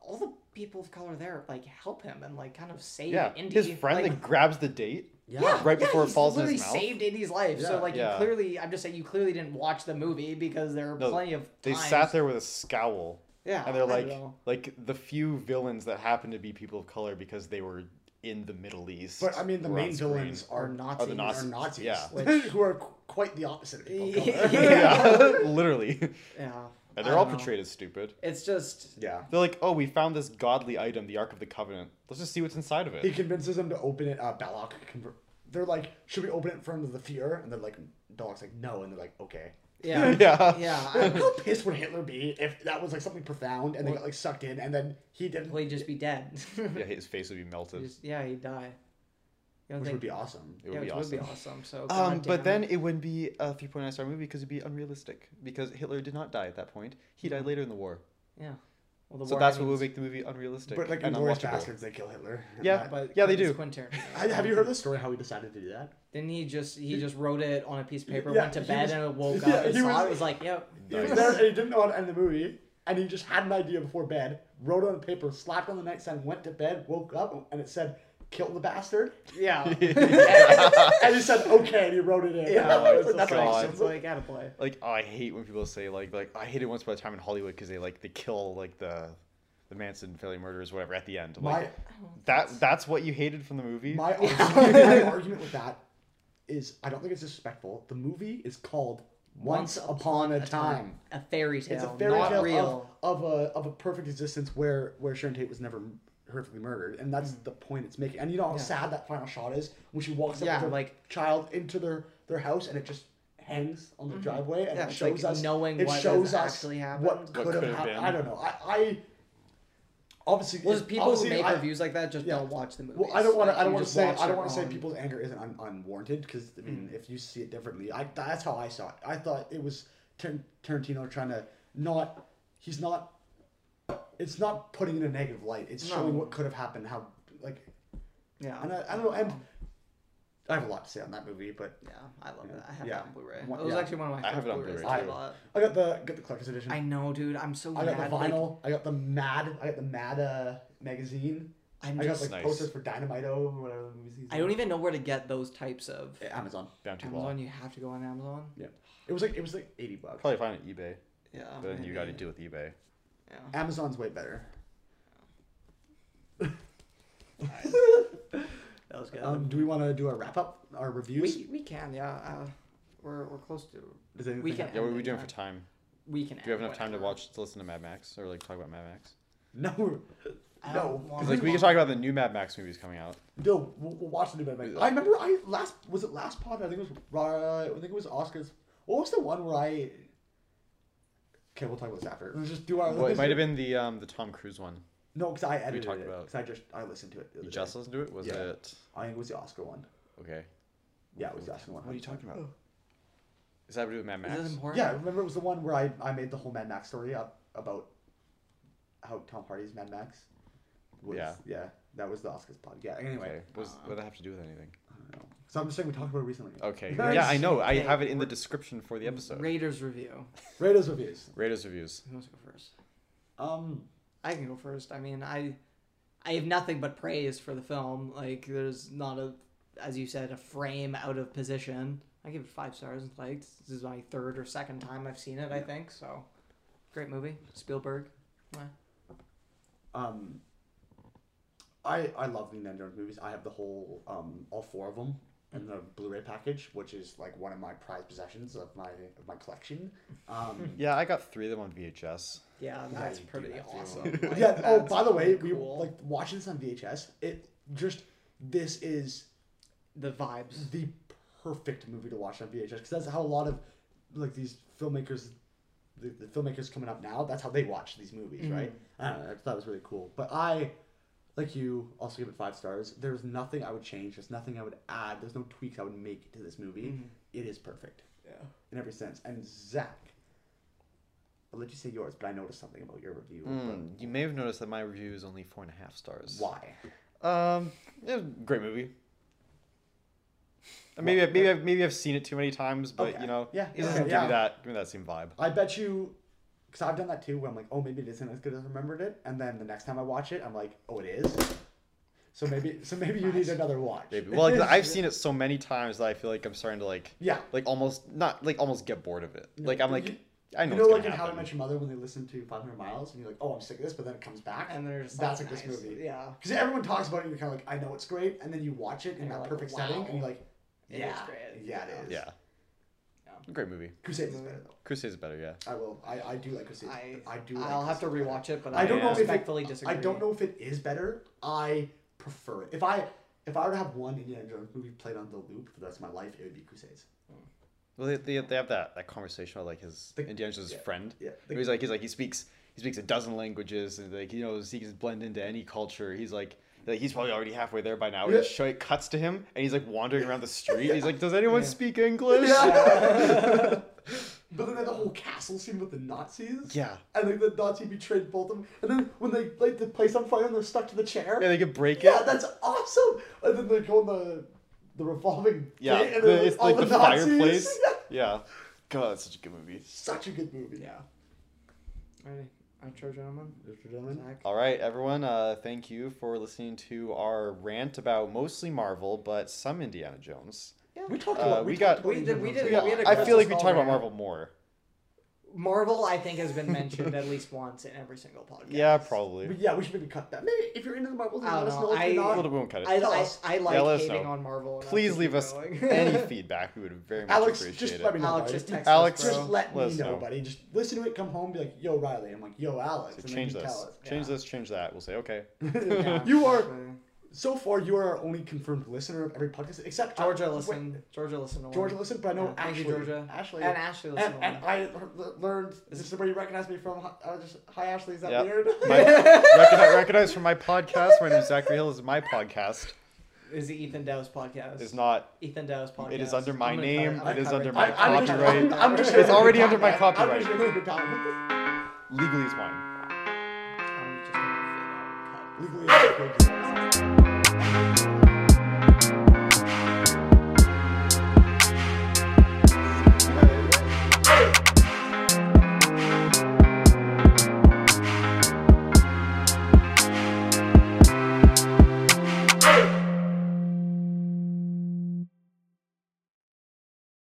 All the people of color there like help him and like kind of save Yeah, Indy. his friend like, that grabs the date. Yeah, right yeah, before it falls in his literally mouth. saved Indy's life. So like Yeah. you clearly, I'm just saying you clearly didn't watch the movie because there are No, plenty of They times- sat there with a scowl, Yeah, and they're I like, know. like the few villains that happen to be people of color because they were in the Middle East. But I mean, the main screen. villains are Nazis. Oh, are Nazis. Nazis, yeah. Which- who are quite the opposite of people. of color. Yeah. yeah, literally. yeah, And they're all know. portrayed as stupid. It's just yeah. They're like, oh, we found this godly item, the Ark of the Covenant. Let's just see what's inside of it. He convinces them to open it. Uh, Belloq. Conver- they're like, should we open it in front of the fear? And they're like, Belloq's like, no. And they're like, okay. yeah, yeah. yeah. Like, I, How pissed would Hitler be if that was like something profound and they got like sucked in and then he didn't, well, he'd just be dead. Yeah, his face would be melted. Just- yeah, he'd die. You don't which think? would be awesome. It would yeah, be which awesome. would be awesome. So, Um, God but then it. it wouldn't be a 3.9 star movie because it'd be unrealistic. Because Hitler did not die at that point. He died later in the war. yeah. Well, the So war that's what would make the movie unrealistic But like in and Glorious unwatchable. Bastards, they kill Hitler. And Yeah, that- But Yeah, they do. Quentin Tarantino. Have you heard the story how he decided to do that? Didn't he just he just wrote it on a piece of paper, Yeah, went to bed, was- and it woke yeah, up and he saw was- it? It was like, yep. He was there and he didn't know how to end the movie, and he just had an idea before bed, wrote on the paper, slapped on the nightstand, went to bed, woke up, and it said, "Kill the bastard," Yeah. and he said, "Okay," and he wrote it in. Yeah, Oh, it's That's like, God. it's like gotta play. Like, oh, I hate when people say like, like I hate it once upon a time in Hollywood because they like they kill like the the Manson family murders, whatever, at the end. I'm My Like that that's what you hated from the movie. my argument, my argument with that is I don't think it's disrespectful. The movie is called Once, Upon a Time. A fairy tale, It's a fairy not tale real. of, of a of a perfect existence where where Sharon Tate was never horrifically murdered, and that's the point it's making. And you know how Mm. Yeah. sad that final shot is when she walks up Yeah, with her like- child into their their house, and it just hangs on the driveway, and Mm-hmm. Yeah, it shows like us knowing it what shows us actually happened. could What have could have happened. been. I don't know. I, I obviously Well, it- people who make I- reviews like that just yeah. don't watch the movie. well, I don't want to. I don't want to say. I don't want to say people's anger isn't un, unwarranted because I Mm. mean, if you see it differently, I that's how I saw it. I thought it was Tarantino trying to not. He's not. It's not putting in a negative light. It's No. showing what could have happened. How like Yeah. and I, I don't know. And I have a lot to say on that movie, but Yeah, I love Yeah. it. I have Yeah. it on Blu-ray. One- it was yeah. actually one of my I have favorite it on Blu-rays. Blu-ray I too. lot. I got the got the collector's edition. I know, dude. I'm so I got the mad. like, vinyl. I got the Mad. I got the Mad uh, magazine. I'm I got like Nice. posters for Dynamito or whatever the movie. I don't even know where to get those types of. Amazon. Bounty Amazon, Law. you have to go on Amazon. Yeah, It was like it was like eighty bucks. Probably find it on eBay, Yeah. but then you got to maybe. deal with eBay. Yeah. Amazon's way better. That was good. Um, do we want to do a wrap up? Our reviews? we we can yeah. Uh, we're we're close to. Does we can- Yeah, what are we doing for time. time? We can. Do you have end enough time to watch to listen to Mad Max or like talk about Mad Max? No, I no. Because like we can talk about the new Mad Max movies coming out. no. We'll, we'll watch the new Mad Max. I remember I last was it last pod? I think it was. Uh, I think it was Oscars. What was the one where I? Okay, we'll talk about this after. Let's just do our. Well, it might have been the um the Tom Cruise one. No, because I edited talked it. about- Because I just I listened to it. The You just day. listened to it? Was Yeah. it I think it was the Oscar one. okay? Yeah, it was the Oscar one. What are you talking about? Is that to do with Mad Is Max? this important? Yeah, remember it was the one where I, I made the whole Mad Max story up about how Tom Hardy's Mad Max. Was, Yeah. yeah, that was the Oscars pod. Yeah. Anyway, Okay. What's, what does that have to do with anything? I don't know. So I'm just saying we talked about it recently. Okay. Nice. Yeah, I know. I Okay, have it in the description for the episode. Raiders review. Raiders reviews. Raiders reviews. Who wants to go first? Um, I can go first. I mean, I I have nothing but praise for the film. Like, there's not a, as you said, a frame out of position. I give it five stars. Like, this is my third or second time I've seen it. I think so. Great movie, Spielberg. um, I I love the Indiana Jones movies. I have the whole um all four of them in the Blu-ray package, which is like one of my prized possessions of my of my collection. Um, Yeah, I got three of them on VHS. Yeah, Yeah, that's you pretty that awesome. Like, yeah. Oh, by the way, pretty we cool. like watching this on VHS. It just this is the vibes. the perfect movie to watch on VHS because that's how a lot of like these filmmakers, the, the filmmakers coming up now, that's how they watch these movies, Mhm. right? I don't know. I thought it was really cool. But I, like you, also give it five stars. There's nothing I would change. There's nothing I would add. There's no tweaks I would make to this movie. Mhm. It is perfect Yeah. in every sense. And Zach, I'll let you say yours, but I noticed something about your review. Mm, you may have noticed that my review is only four and a half stars. Why? Um, it was a great movie. Maybe, I- maybe, I've, maybe I've seen it too many times, but Okay. you know, Yeah, it yeah, doesn't give yeah. me that, give me that same vibe. I bet you, because I've done that too, where I'm like, oh, maybe it isn't as good as I remembered it, and then the next time I watch it, I'm like, oh, it is. So maybe, so maybe you need another watch. Maybe. Well, like, I've seen it so many times that I feel like I'm starting to like, Yeah. like almost not like almost get bored of it. No, Like I'm you- like, I know. You know, like in How I. Met Your Mother, when they listen to 500 Miles, and you're like, oh, I'm sick of this, but then it comes back. And there's That's like this movie. Yeah. Because everyone talks about it, and you're kind of like, I know it's great, and then you watch it in that like, perfect setting, and you're like, It yeah, is great. yeah, it is. Yeah. Yeah. Great movie. Crusades is better though. Crusades is better. Yeah. I will. I, I do like Crusades. I I do. Like I'll have to Crusades better. rewatch it, but I I, don't know if it- disagree. I don't know if it is better. I prefer it. If I if I were to have one Indiana Jones movie played on the loop for the rest of my life, it would be Crusades. Well, they, they, they have that, that conversation about like his The- Indiana Jones' yeah. friend. Yeah. He's like he's like he speaks he speaks a dozen languages and like he knows he can blend into any culture. He's like like he's probably already halfway there by now. Yeah. It show it cuts to him and he's like wandering around the street. He's like, does anyone Yeah. speak English? Yeah. but then they had the whole castle scene with the Nazis. Yeah. And like the Nazi betrayed both of them. And then when they light the place on fire and they're stuck to the chair. Yeah, they could break Yeah, it. that's awesome. And then they go on the the revolving Yeah, thing, and the- then it's like the Nazis. fireplace. Yeah. God, that's such a good movie. Such a good movie. Yeah. Ready? Outro, gentlemen. Mr. Dillon. Zach. All right, everyone. Uh, thank you for listening to our rant about mostly Marvel, but some Indiana Jones. Yeah. We talked Uh, about. we we, got- about We did- we Indiana did- we had a I feel like we Crystal talk about Marvel more. Marvel, I think, has been mentioned at least once in every single podcast. Yeah, probably. We- yeah, we should maybe cut that. Maybe if you're into the Marvel, then I let us know, know. If I- you're Well, not. we won't cut it. I, I. I like Yeah, let us hating know. on Marvel. Please leave us any feedback. We would very much Alex, appreciate just it. let me know. Alex, buddy. just text Alex, us. Just let Let me know, know. buddy. Just listen to it, come home, be like, "Yo, Riley." I'm like, "Yo, Alex." So and change you this. tell us. Change Yeah. this. Change that. We'll say okay. Yeah, You are- exactly. So far, you are our only confirmed listener of every podcast, except Georgia. uh, Listen, wait, Georgia, listen. To Georgia, one. listen, but I know Yeah, thank Ashley. you, Georgia. Ashley. And Ashley, listen. and, to and one. I l- learned this is where you recognize me from. I was just, hi Ashley, is that Yep. weird? My, recognize, recognize from my podcast. My name is Zachary Hill. This is my podcast. is the Ethan Dow's podcast. It's not. Ethan Dow's podcast. It is under my I'm gonna name. cut It is under cut my. I'm copyright. I'm, I'm just It's here for a already under my copyright. I'm just here for a good time. Legally, it's mine. I'm just gonna fade out. Legally, it's a good time.